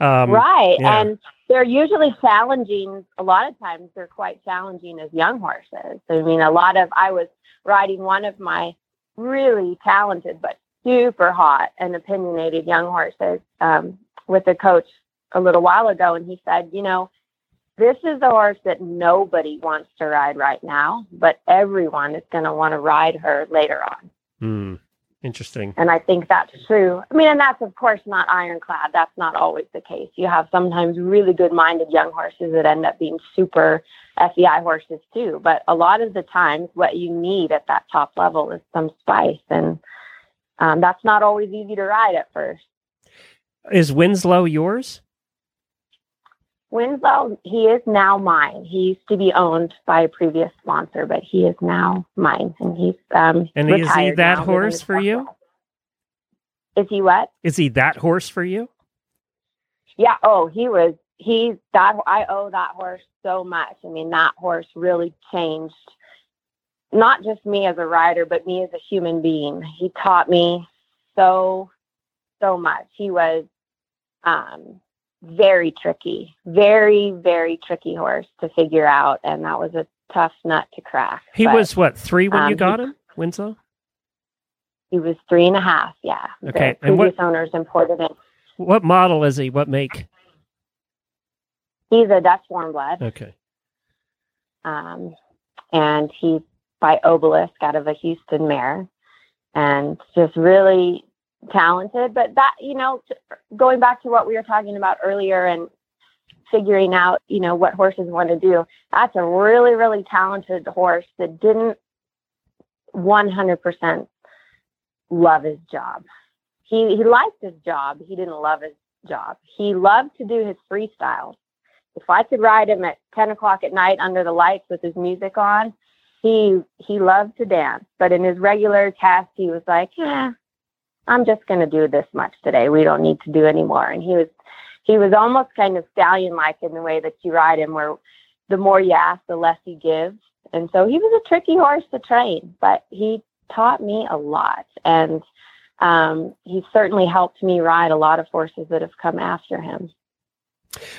Um, right, yeah. and they're usually challenging. A lot of times, they're quite challenging as young horses. I mean, a lot of I was riding one of my really talented but super hot and opinionated young horses um, with a coach a little while ago, and he said, you know. This is a horse that nobody wants to ride right now, but everyone is going to want to ride her later on. hmm, interesting. And I think that's true. I mean, and that's of course not ironclad. That's not always the case. You have sometimes really good minded young horses that end up being super FEI horses too. But a lot of the times, what you need at that top level is some spice. And um, that's not always easy to ride at first. Is Winslow yours? Winslow, he is now mine. He used to be owned by a previous sponsor, but he is now mine. And he's um, And is he that horse for you? Is he what? Is he that horse for you? Yeah. Oh, he was. He that I owe that horse so much. I mean, that horse really changed not just me as a rider, but me as a human being. He taught me so so much. He was um, very tricky, very very tricky horse to figure out, and that was a tough nut to crack. He But was what three when um, you got he- him, Winslow? He was three and a half. Yeah. Okay, The and what- previous owners imported him. What model is he? What make? He's a Dutch warm blood. Okay. um, and he's by Obelisk out of a Houston mare, and just really talented. But that, you know, going back to what we were talking about earlier and figuring out, you know, what horses want to do, that's a really, really talented horse that didn't 100% love his job. He he liked his job. He didn't love his job. He loved to do his freestyles if I could ride him at 10 o'clock at night under the lights with his music on, he he loved to dance. But in his regular test, he was like, yeah, I'm just going to do this much today. We don't need to do any more. And he was he was almost kind of stallion like in the way that you ride him, where the more you ask, the less he gives. And so he was a tricky horse to train, but he taught me a lot. And um, he certainly helped me ride a lot of horses that have come after him.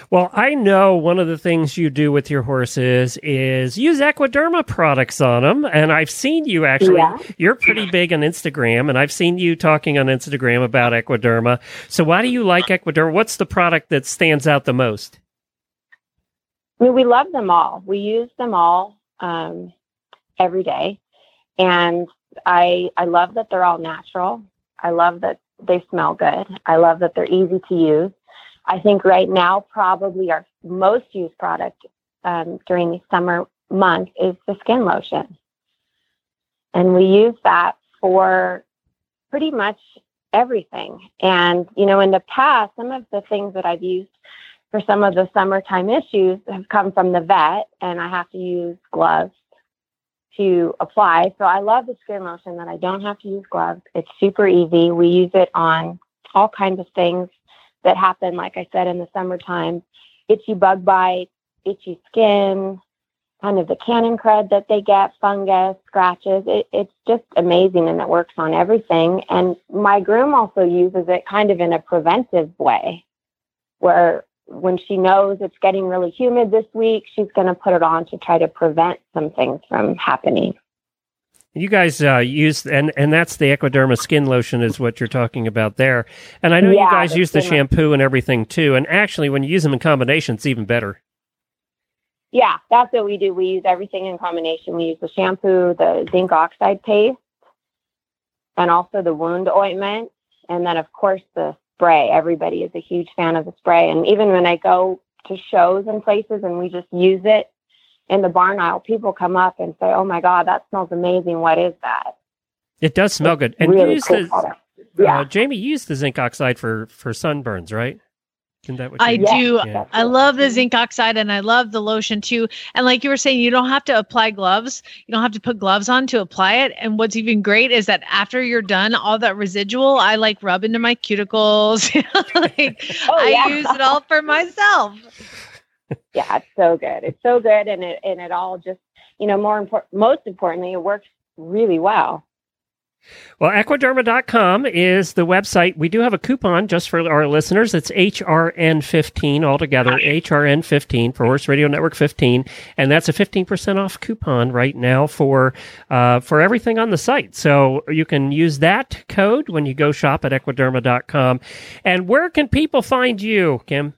Well, I know one of the things you do with your horses is use Equiderma products on them. And I've seen you actually, Yeah. you're pretty big on Instagram, and I've seen you talking on Instagram about Equiderma. So, why do you like Equiderma? What's the product that stands out the most? I mean, we love them all. We use them all um, every day, and I I love that they're all natural. I love that they smell good. I love that they're easy to use. I think right now probably our most used product um, during the summer months is the skin lotion, and we use that for pretty much everything. And you know, in the past, some of the things that I've used for some of the summertime issues have come from the vet, and I have to use gloves to apply. So I love the skin lotion that I don't have to use gloves. It's super easy. We use it on all kinds of things that happen, like I said, in the summertime itchy bug bites, itchy skin, kind of the cannon crud that they get, fungus, scratches. It, it's just amazing and it works on everything. And my groom also uses it kind of in a preventive way where when she knows it's getting really humid this week, she's going to put it on to try to prevent some things from happening. You guys uh, use and and that's the Equiderma skin lotion is what you're talking about there. And I know you guys use the shampoo and everything too. And actually, when you use them in combination, it's even better. Yeah, that's what we do. We use everything in combination. We use the shampoo, the zinc oxide paste, and also the wound ointment. And then, of course, the spray. Everybody is a huge fan of the spray. And even when I go to shows and places and we just use it in the barn aisle, people come up and say, Oh my God, that smells amazing. What is that? It does smell good. And you really use cool the product. uh, Yeah. Jamie used the zinc oxide for for sunburns, right? Isn't that what I you do. Yeah. I love the zinc oxide and I love the lotion too. And like you were saying, you don't have to apply gloves. You don't have to put gloves on to apply it. And what's even great is that after you're done, all that residual, I like rub into my cuticles. like Oh, I use it all for myself. yeah, it's so good. It's so good, and it and it all just you know more important. Most importantly, it works really well. Well, Equiderma.com is the website. We do have a coupon just for our listeners. It's HRN15 altogether, HRN15 for Horse Radio Network 15. And that's a 15% off coupon right now for, uh, for everything on the site. So you can use that code when you go shop at Equiderma.com. And where can people find you, Kim?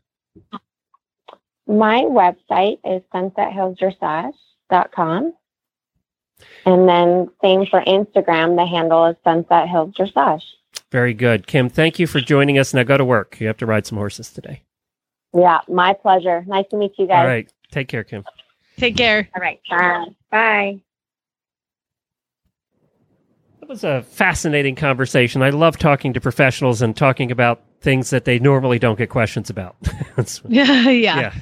My website is sunsethillsdressage.com. And then same for Instagram, the handle is Sunset Hills Dressage. Very good. Kim, thank you for joining us. Now go to work. You have to ride some horses today. Yeah, my pleasure. Nice to meet you guys. All right. Take care, Kim. Take care. All right. Bye. Bye. It was a fascinating conversation. I love talking to professionals and talking about things that they normally don't get questions about. That's- Yeah. yeah.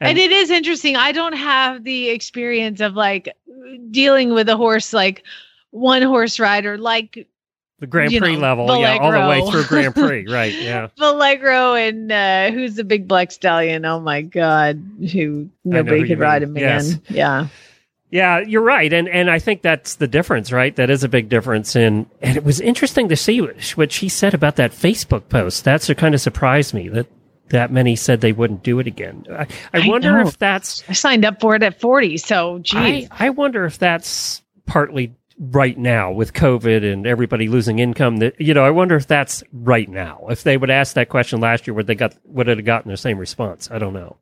And, And- it is interesting. I don't have the experience of like dealing with a horse like one horse rider like The Grand Prix know, level, yeah, all the way through Grand Prix, right? Yeah. Valegro and uh, who's the big black stallion? Oh my god, who nobody who could ride mean. him Yes. Yeah. Yeah, you're right, and and I think that's the difference, right? That is a big difference in. And it was interesting to see what, what she said about that Facebook post. That's what kind of surprised me that that many said they wouldn't do it again. I, I, I wonder know. if that's. I signed up for it at 40, so geez. I, I wonder if that's partly right now with COVID and everybody losing income. That you know, I wonder if that's right now. If they would ask that question last year, would they got would it have gotten the same response? I don't know.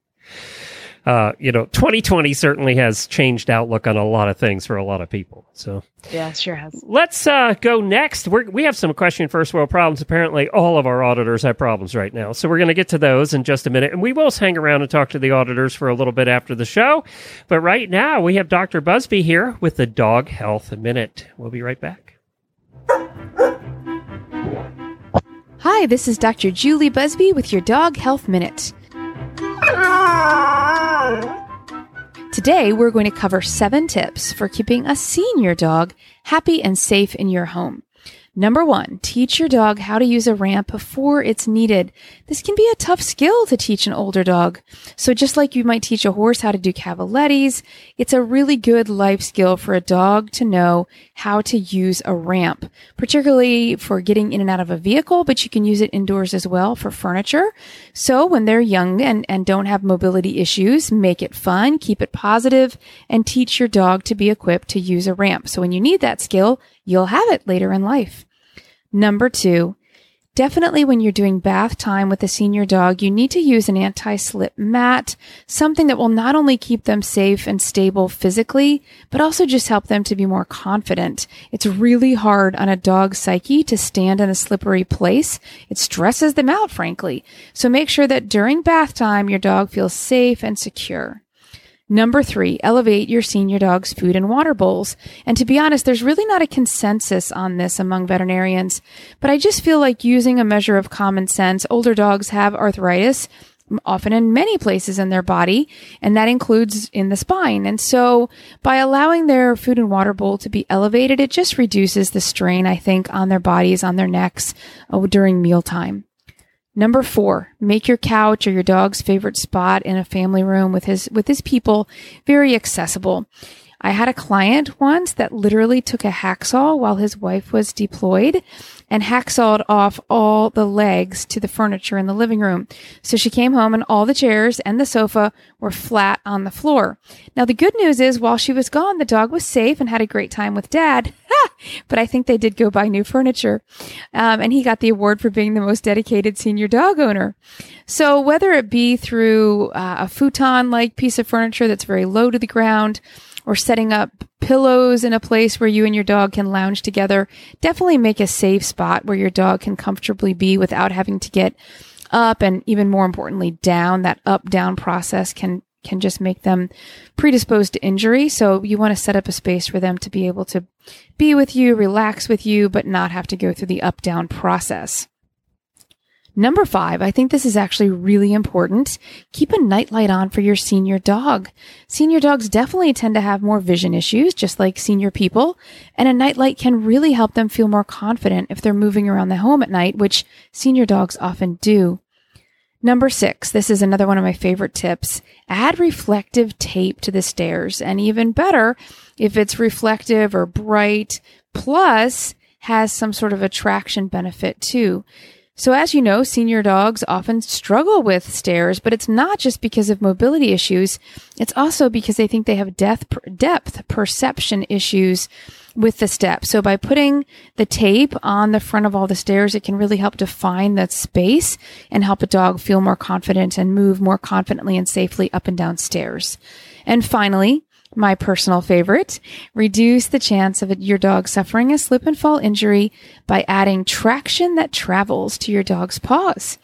Uh, you know, 2020 certainly has changed outlook on a lot of things for a lot of people. So yeah, sure has. let's uh, go next. We're, we have some question first world problems. Apparently, all of our auditors have problems right now. So we're going to get to those in just a minute. And we will hang around and talk to the auditors for a little bit after the show. But right now, we have Dr. Busby here with the Dog Health Minute. We'll be right back. Hi, this is Dr. Julie Busby with your Dog Health Minute. Today, we're going to cover seven tips for keeping a senior dog happy and safe in your home. Number one, teach your dog how to use a ramp before it's needed. This can be a tough skill to teach an older dog. So just like you might teach a horse how to do cavalettis, it's a really good life skill for a dog to know how to use a ramp, particularly for getting in and out of a vehicle, but you can use it indoors as well for furniture. So when they're young and, and don't have mobility issues, make it fun, keep it positive, and teach your dog to be equipped to use a ramp. So when you need that skill, you'll have it later in life. Number two, definitely when you're doing bath time with a senior dog, you need to use an anti-slip mat, something that will not only keep them safe and stable physically, but also just help them to be more confident. It's really hard on a dog's psyche to stand in a slippery place. It stresses them out, frankly. So make sure that during bath time, your dog feels safe and secure. Number three, elevate your senior dog's food and water bowls. And to be honest, there's really not a consensus on this among veterinarians, but I just feel like using a measure of common sense, older dogs have arthritis often in many places in their body, and that includes in the spine. And so by allowing their food and water bowl to be elevated, it just reduces the strain, I think, on their bodies, on their necks uh, during mealtime. Number four, make your couch or your dog's favorite spot in a family room with his, with his people very accessible. I had a client once that literally took a hacksaw while his wife was deployed and hacksawed off all the legs to the furniture in the living room. So she came home and all the chairs and the sofa were flat on the floor. Now the good news is while she was gone, the dog was safe and had a great time with dad. but I think they did go buy new furniture. Um, and he got the award for being the most dedicated senior dog owner. So whether it be through uh, a futon like piece of furniture that's very low to the ground, or setting up pillows in a place where you and your dog can lounge together. Definitely make a safe spot where your dog can comfortably be without having to get up and even more importantly down. That up down process can can just make them predisposed to injury. So you want to set up a space for them to be able to be with you, relax with you, but not have to go through the up down process. Number five, I think this is actually really important. Keep a nightlight on for your senior dog. Senior dogs definitely tend to have more vision issues, just like senior people, and a nightlight can really help them feel more confident if they're moving around the home at night, which senior dogs often do. Number six, this is another one of my favorite tips. Add reflective tape to the stairs, and even better, if it's reflective or bright, plus has some sort of attraction benefit too. So as you know, senior dogs often struggle with stairs, but it's not just because of mobility issues. It's also because they think they have depth, depth perception issues with the steps. So by putting the tape on the front of all the stairs, it can really help define that space and help a dog feel more confident and move more confidently and safely up and down stairs. And finally, my personal favorite, reduce the chance of your dog suffering a slip and fall injury by adding traction that travels to your dog's paws.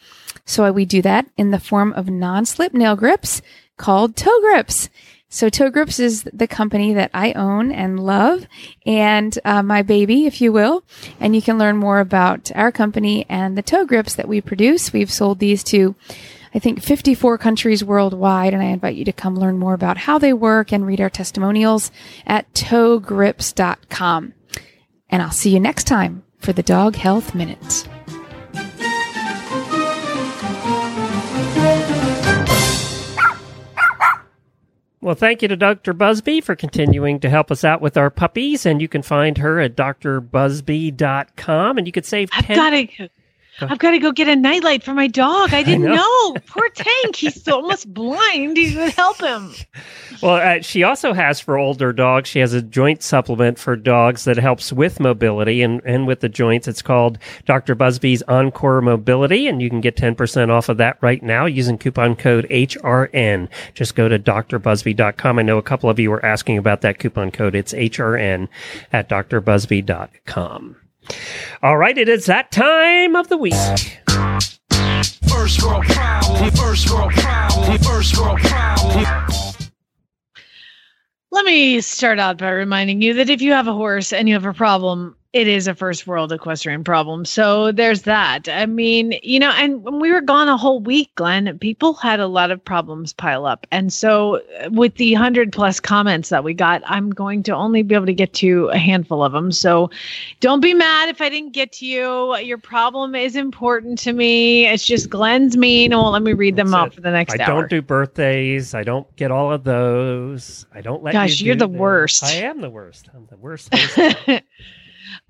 So we do that in the form of non-slip nail grips called toe grips. So Toe Grips is the company that I own and love and uh, my baby, if you will. And you can learn more about our company and the toe grips that we produce. We've sold these to I think 54 countries worldwide, and I invite you to come learn more about how they work and read our testimonials at toegrips.com. And I'll see you next time for the Dog Health Minute. Well, thank you to Dr. Busby for continuing to help us out with our puppies. And you can find her at drbusby.com and you could save 10- I've got to I've got to go get a nightlight for my dog. I didn't I know. know. Poor Tank. He's almost blind. You would help him. Well, uh, she also has for older dogs, she has a joint supplement for dogs that helps with mobility and, and with the joints. It's called Dr. Busby's Encore Mobility, and you can get 10% off of that right now using coupon code HRN. Just go to drbusby.com. I know a couple of you were asking about that coupon code. It's HRN at drbusby.com. All right, it is that time of the week. First world problem, first world problem, first world problem. Let me start out by reminding you that if you have a horse and you have a problem, it is a first world equestrian problem. So there's that. I mean, you know, and when we were gone a whole week, Glenn, people had a lot of problems pile up. And so uh, with the 100 plus comments that we got, I'm going to only be able to get to a handful of them. So don't be mad if I didn't get to you. Your problem is important to me. It's just Glenn's mean. Well, let me read them out for the next I hour. don't do birthdays. I don't get all of those. I don't let Gosh, you you're do the them. worst. I am the worst. I'm the worst.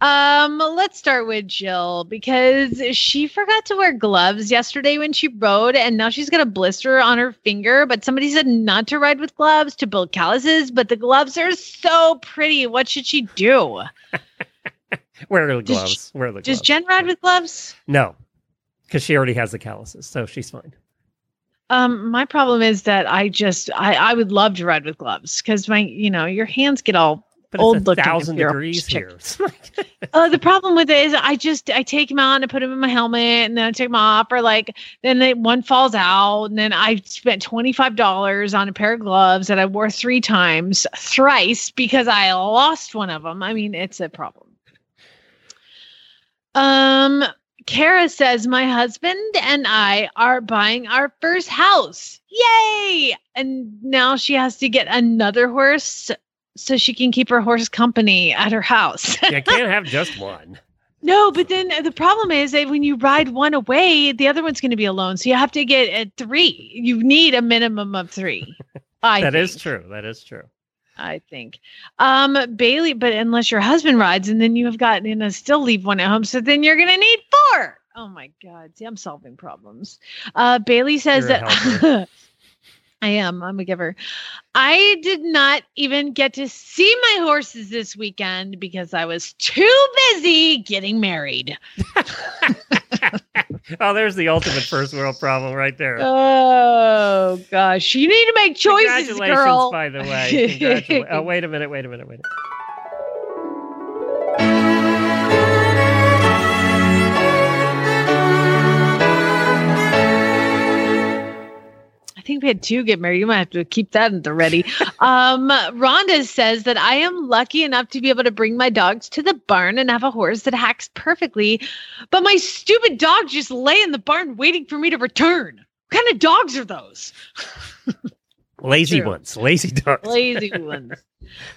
um, let's start with Jill because she forgot to wear gloves yesterday when she rode, and now she's got a blister on her finger. But somebody said not to ride with gloves to build calluses, but the gloves are so pretty. What should she do? Wear the Does- gloves. Wear the gloves. Does. Jen ride with gloves? no, because she already has the calluses, so she's fine. Um, my problem is that I just I I would love to ride with gloves because my you know your hands get all But old it's a looking thousand degrees here. Uh, the problem with it is I just I take them out and I put them in my helmet and then I take them off or like then they, one falls out and then I spent twenty five dollars on a pair of gloves that I wore three times thrice because I lost one of them. I mean it's a problem. Um, Kara says my husband and I are buying our first house. Yay! And now she has to get another horse so she can keep her horse company at her house. you can't have just one. No, but then the problem is that when you ride one away, the other one's going to be alone. So you have to get uh, three. You need a minimum of three. I That is true. That is true. I think. Um, Bailey, but unless your husband rides, and then you have gotten you know still leave one at home, so then you're going to need four. Oh my God! See, I'm solving problems. Uh, Bailey says that. I am. I'm a giver. I did not even get to see my horses this weekend because I was too busy getting married. Oh, there's the ultimate first world problem right there. Oh gosh, you need to make choices, Congratulations, girl. by the way. Congratulations. oh, wait a minute. Wait a minute. Wait a minute. I think we had two get married. You might have to keep that at the ready. um, Rhonda says that I am lucky enough to be able to bring my dogs to the barn and have a horse that hacks perfectly, but my stupid dogs just lay in the barn waiting for me to return. What kind of dogs are those? Lazy True. ones. Lazy dogs. Lazy ones.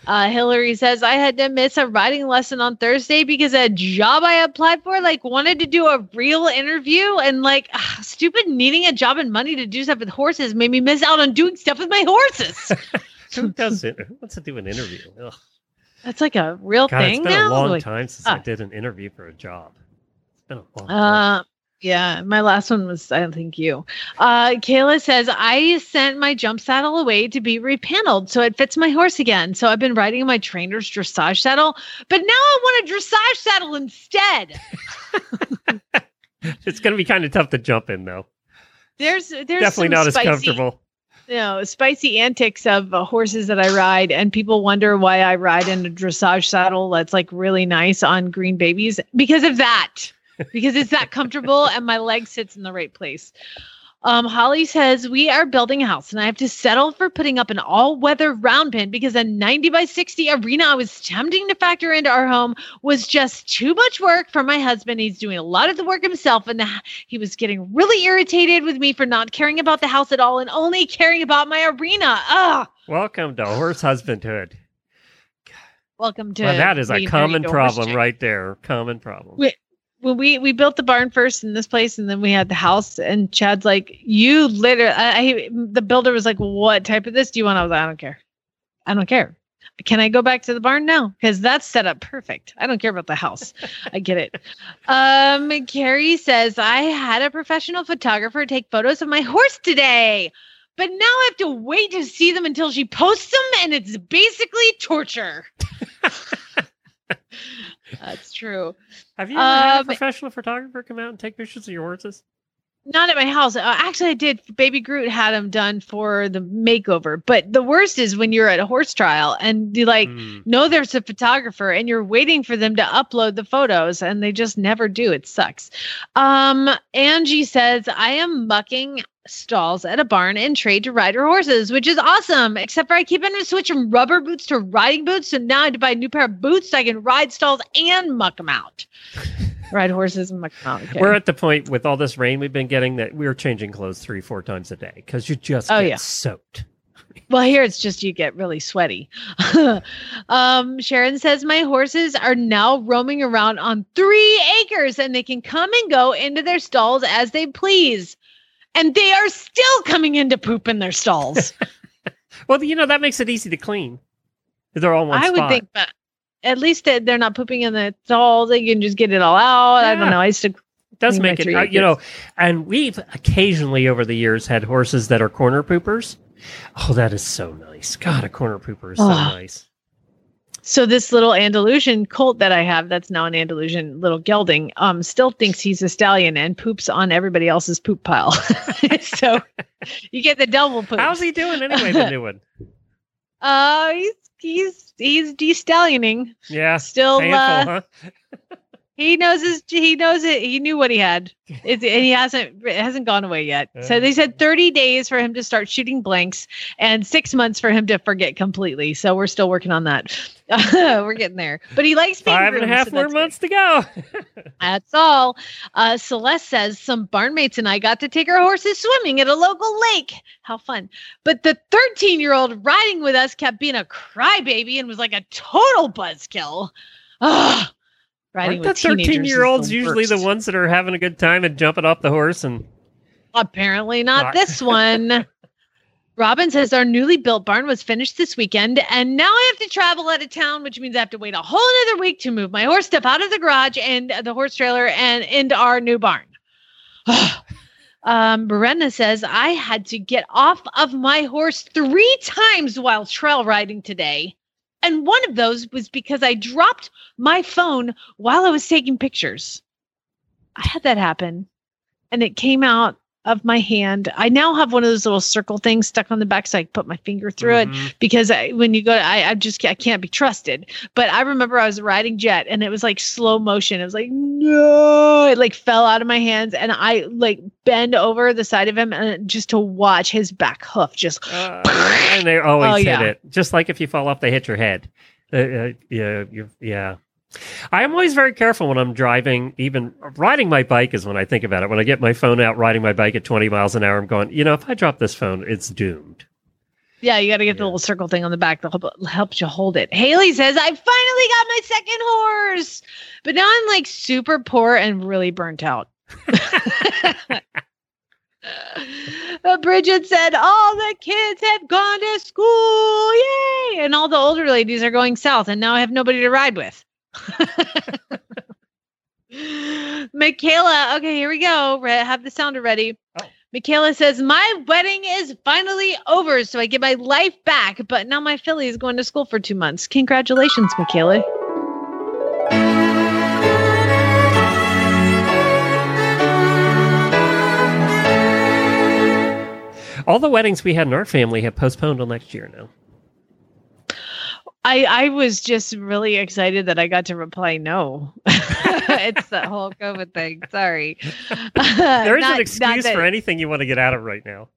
Uh, Hillary says I had to miss a riding lesson on Thursday because a job I applied for like wanted to do a real interview and like ah, stupid needing a job and money to do stuff with horses made me miss out on doing stuff with my horses. Who does it? Who wants to do an interview? Ugh. That's like a real God, thing it's been now. a long Like, time since I ah. did an interview for a job. It's been a long time. Uh, yeah, my last one was I don't think you. Uh, Kayla says I sent my jump saddle away to be repaneled so it fits my horse again. So I've been riding my trainer's dressage saddle, but now I want a dressage saddle instead. It's going to be kind of tough to jump in, though. There's there's Definitely not as comfortable. You know, spicy antics of uh, horses that I ride, and people wonder why I ride in a dressage saddle that's like really nice on green babies because of that. Because it's that comfortable and my leg sits in the right place. Um, Holly says we are building a house and I have to settle for putting up an all-weather round pen because a 90 by 60 arena I was attempting to factor into our home was just too much work for my husband. He's doing a lot of the work himself and the, he was getting really irritated with me for not caring about the house at all and only caring about my arena. Ugh. Welcome to horse husbandhood. Welcome to Well, that is a common married to horse problem right there. Common problem. We- when we we built the barn first in this place and then we had the house and chad's like you literally I, I the builder was like what type of this do you want? I was like i don't care. I don't care. Can i go back to the barn now? Because that's set up perfect. I don't care about the house. I get it. Um carrie says i had a professional photographer take photos of my horse today but now i have to wait to see them until she posts them and it's basically torture. That's true Have you ever had a Um, professional photographer come out and take pictures of your horses? Not at my house. Uh, actually, I did. Baby Groot had them done for the makeover. But the worst is when you're at a horse trial and you like Mm. know there's a photographer and you're waiting for them to upload the photos and they just never do. It sucks. Um, Angie says, I am mucking stalls at a barn and trade to ride her horses, which is awesome. Except for I keep having to switch from rubber boots to riding boots. So now I have to buy a new pair of boots so I can ride stalls and muck them out. ride horses muck them out. Okay. We're at the point with all this rain we've been getting that we're changing clothes three, four times a day because you just Oh, get yeah. soaked. Well, here it's just you get really sweaty. um, Sharon says my horses are now roaming around on three acres and they can come and go into their stalls as they please. And they are still coming in to poop in their stalls. Well, you know that makes it easy to clean. They're all one I would think, but at least they- they're not pooping in the stalls. They can just get it all out. I don't know. I used to. It does make it, uh, you know, and we've occasionally over the years had horses that are corner poopers. Oh, that is so nice. God, a corner pooper is so Oh. nice. So this little Andalusian colt that I have, that's now an Andalusian little gelding, um, still thinks he's a stallion and poops on everybody else's poop pile. so you get the double poop. How's he doing anyway, the new one? Uh, he's he's he's de-stallioning. Yeah. Still, painful, uh, huh? He knows his. He knows it. He knew what he had. It's, and he hasn't. It hasn't gone away yet. So they said 30 days for him to start shooting blanks, and six months for him to forget completely. So we're still working on that. we're getting there. But he likes being Five and a half so more that's good. months to go. That's all. Uh, Celeste says some barnmates and I got to take our horses swimming at a local lake. How fun. But the 13 year old riding with us kept being a crybaby and was like a total buzzkill. Ugh. Riding Aren't the with teenagers 13 is year olds the usually the ones that are having a good time and jumping off the horse and Apparently not Not- this one. Robin says our newly built barn was finished this weekend, and now I have to travel out of town, which means I have to wait a whole another week to move my horse stuff out of the garage and the horse trailer and into our new barn. um, says I had to get off of my horse three times while trail riding today. And one of those was because I dropped my phone while I was taking pictures. I had that happen and it came out of my hand. I now have one of those little circle things stuck on the back so I put my finger through it Mhm. because I, when you go, I, I just I can't be trusted. But I remember I was riding jet and it was like slow motion. It was like no, it like fell out of my hands and I like bend over the side of him and just to watch his back hoof just. Uh, and they always Oh, hit yeah. it. Just like if you fall off, they hit your head. Uh, uh, yeah, you yeah. I'm always very careful when I'm driving. Even riding my bike is when I think about it. When I get my phone out, riding my bike at 20 miles an hour, I'm going. You know, if I drop this phone, it's doomed. Yeah, you got to get the little circle thing on the back that helps you hold it. Haley says, I finally got my second horse, but now I'm like super poor and really burnt out. Uh, Bridget said, All the kids have gone to school. Yay. And all the older ladies are going south, and now I have nobody to ride with. Michaela, okay, here we go. Have the sounder ready. Oh. Michaela says, My wedding is finally over, so I get my life back, but now my filly is going to school for two months. Congratulations, Michaela. All the weddings we had in our family have postponed till next year now. I, I was just really excited that I got to reply no. it's the whole COVID thing. Sorry. There is Not- an excuse that- for anything you want to get out of right now.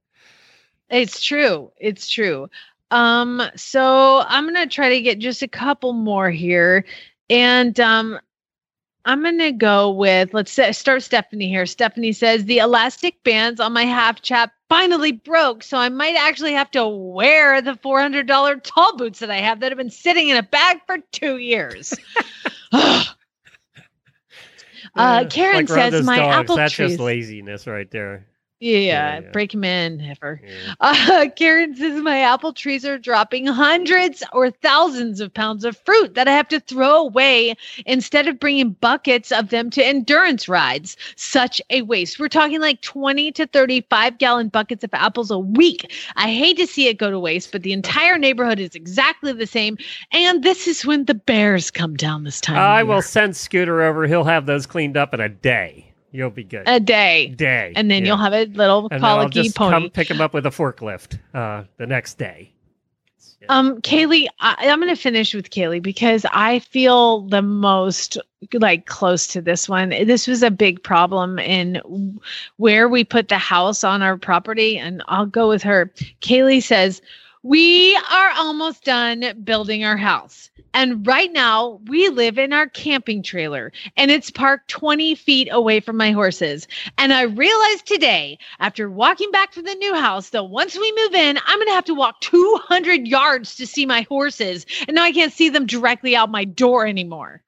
It's true. It's true. Um, so I'm gonna try to get just a couple more here, and um, I'm gonna go with let's say, start Stephanie here. Stephanie says the elastic bands on my half chap finally broke, so I might actually have to wear the $400 tall boots that I have that have been sitting in a bag for two years. uh, Karen Like says my dogs, apple That's trees. just laziness right there. Yeah, Yeah, yeah. break him in, heifer. Yeah. Uh, Karen says my apple trees are dropping hundreds or thousands of pounds of fruit that I have to throw away instead of bringing buckets of them to endurance rides. Such a waste. We're talking like 20 to 35 gallon buckets of apples a week. I hate to see it go to waste, but the entire neighborhood is exactly the same. And this is when the bears come down this time. I will send Scooter over. He'll have those cleaned up in a day. You'll be good. a day, day. and then yeah. you'll have a little and then I'll just pony. come pick him up with a forklift uh, the next day. Yeah. Um, Kaylee, I, I'm going to finish with Kaylee because I feel the most like close to this one. This was a big problem in where we put the house on our property, and I'll go with her. Kaylee says, We are almost done building our house. And right now, we live in our camping trailer and it's parked 20 feet away from my horses. And I realized today, after walking back from the new house, that once we move in, I'm going to have to walk 200 yards to see my horses. And now I can't see them directly out my door anymore.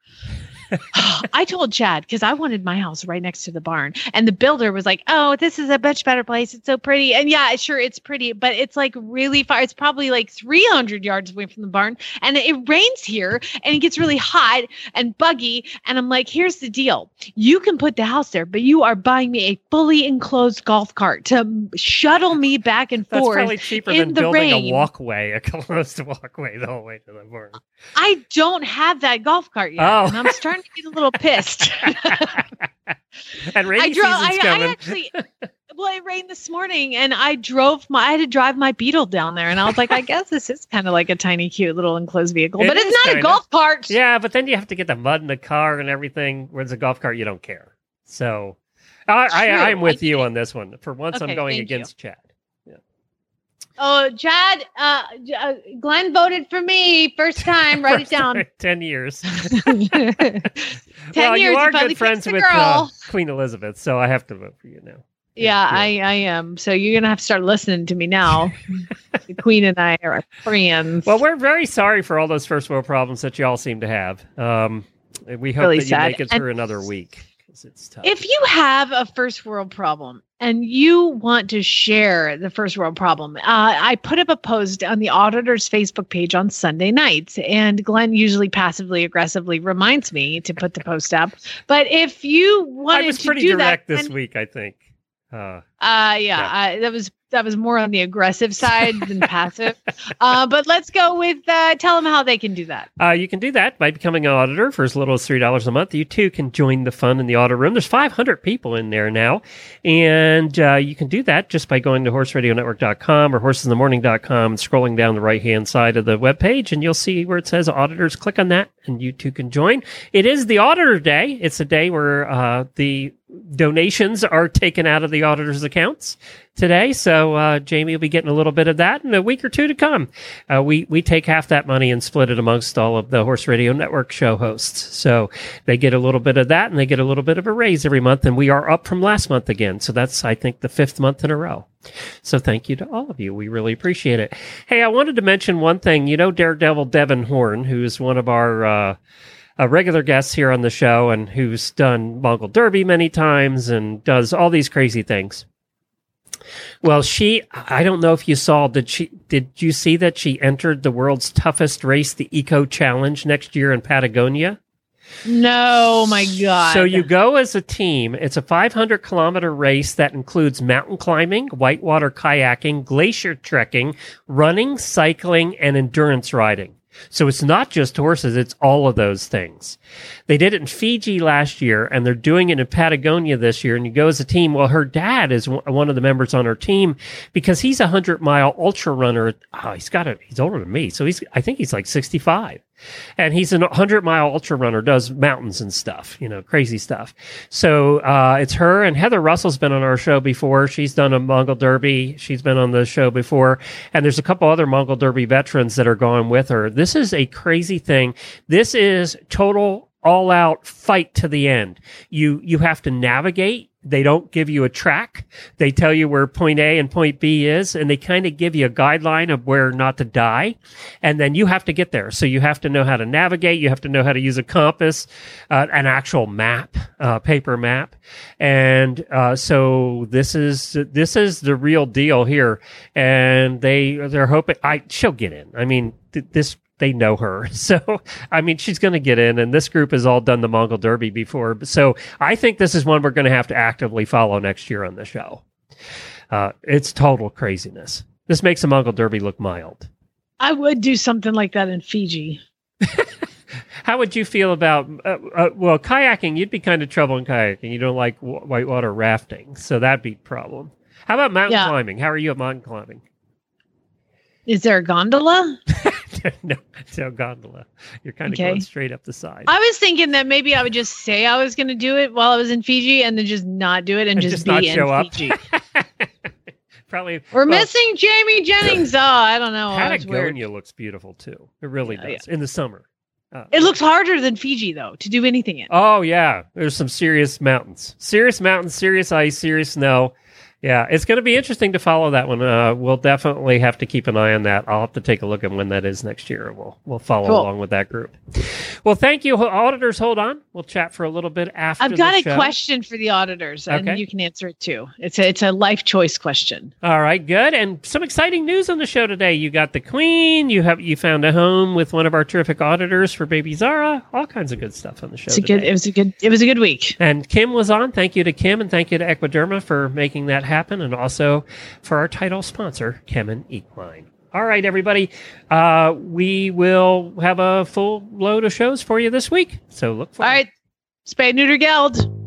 I told Chad because I wanted my house right next to the barn, and the builder was like, "Oh, this is a much better place. It's so pretty." And yeah, sure, it's pretty, but it's like really far. It's probably like 300 yards away from the barn, and it rains here, and it gets really hot and buggy. And I'm like, "Here's the deal: you can put the house there, but you are buying me a fully enclosed golf cart to shuttle me back and That's forth." probably cheaper in than the building rain. a walkway, a closed walkway the whole way to the barn. I don't have that golf cart yet, Oh. and I'm starting to get a little pissed. and rainy I drove. season's I, coming. I actually. Well, it rained this morning, and I drove my. I had to drive my Beetle down there, and I was like, I guess this is kind of like a tiny, cute little enclosed vehicle, It but it's not kinda. a golf cart. yeah, but then you have to get the mud in the car and everything. Whereas a golf cart, you don't care. So I, I, I'm with you on this one. For once, I'm going thank you. against Chad. Oh, Chad, uh, uh, Glenn voted for me first time. Write it down. time, Ten years. Ten well, years. you are good friends with girl. uh, Queen Elizabeth, so I have to vote for you now. yeah, yeah. I, I am. So you're gonna have to start listening to me now. the Queen and I are friends. Well, we're very sorry for all those first world problems that you all seem to have. Um, we hope Really that you sad. make it And- through another week because it's tough. If you have a first world problem and you want to share the first world problem, uh, I put up a post on the auditor's Facebook page on Sunday nights, and Glenn usually passively aggressively reminds me to put the post up. But if you wanted I was to pretty do direct that, this then- week, I think. Uh, Uh, yeah, I, that was that was more on the aggressive side than passive. Uh, but let's go with uh, tell them how they can do that. Uh, you can do that by becoming an auditor for as little as three dollars a month. You too can join the fun in the audit room. There's 500 people in there now, and uh, you can do that just by going to horseradionetwork.com or horsesinthemorning.com, and scrolling down the right hand side of the webpage, and you'll see where it says auditors. Click on that, and you two can join. It is the auditor day. It's a day where uh, the donations are taken out of the auditors' accounts today. So uh, Jamie will be getting a little bit of that in a week or two to come. Uh, we we take half that money and split it amongst all of the Horse Radio Network show hosts. So they get a little bit of that, and they get a little bit of a raise every month. And we are up from last month again. So that's I think the fifth month in a row. So thank you to all of you. We really appreciate it. Hey, I wanted to mention one thing. You know, Daredevil Devan Horn, who is one of our uh, a regular guests here on the show and who's done Mongol Derby many times and does all these crazy things. Well, she, I don't know if you saw, did she, did you see that she entered the world's toughest race, the Eco Challenge next year in Patagonia? No, my God. So you go as a team. It's a 500 kilometer race that includes mountain climbing, whitewater kayaking, glacier trekking, running, cycling, and endurance riding. So it's not just horses, it's all of those things. They did it in Fiji last year and they're doing it in Patagonia this year. And you go as a team. Well, her dad is one one of the members on her team because he's a hundred mile ultra runner. Oh, he's got a, he's older than me. So he's, I think he's like 65 and he's a hundred mile ultra runner, does mountains and stuff, you know, crazy stuff. So uh, it's her and Heather Russell's been on our show before. She's done a Mongol Derby. She's been on the show before, and there's a couple other Mongol Derby veterans that are going with her. This is a crazy thing. This is total all out fight to the end. You you have to navigate. They don't give you a track. They tell you where point A and point B is, and they kind of give you a guideline of where not to die. And then you have to get there. So you have to know how to navigate. You have to know how to use a compass, uh, an actual map, uh, paper map. And uh, so this is this is the real deal here. And they they're hoping I she'll get in. I mean th- this they know her. So, I mean, she's going to get in, and this group has all done the Mongol Derby before. So, I think this is one we're going to have to actively follow next year on the show. Uh, it's total craziness. This makes the Mongol Derby look mild. I would do something like that in Fiji. How would you feel about uh, uh, well kayaking? You'd be kind of trouble in kayaking. You don't like w- whitewater rafting, so that'd be a problem. How about mountain Yeah. climbing? How are you at mountain climbing? Is there a gondola? no, no gondola. You're kind of Okay. going straight up the side. I was thinking that maybe I would just say I was going to do it while I was in Fiji and then just not do it and, And just, just be not show up. Probably We're well, missing Jamie Jennings. Oh, I don't know. Patagonia looks beautiful too. It really Yeah, does in the summer. Uh, It looks harder than Fiji though to do anything in. Oh yeah, there's some serious mountains, serious mountains, serious ice, serious snow. Yeah, it's going to be interesting to follow that one. Uh, we'll definitely have to keep an eye on that. I'll have to take a look at when that is next year. We'll we'll follow Cool. along with that group. Well, thank you, auditors. Hold on, we'll chat for a little bit after. I've got the a show. question for the auditors, and Okay. you can answer it too. It's a it's a life choice question. All right, good. And some exciting news on the show today. You got the Queen. You have you found a home with one of our terrific auditors for baby Zara. All kinds of good stuff on the show. It's a today. good. It was a good. It was a good week. And Kim was on. Thank you to Kim and thank you to Equiderma for making that happen and also for our title sponsor, Kemin Equine. All right, everybody. Uh, we will have a full load of shows for you this week. So look for All right, spay neuter geld.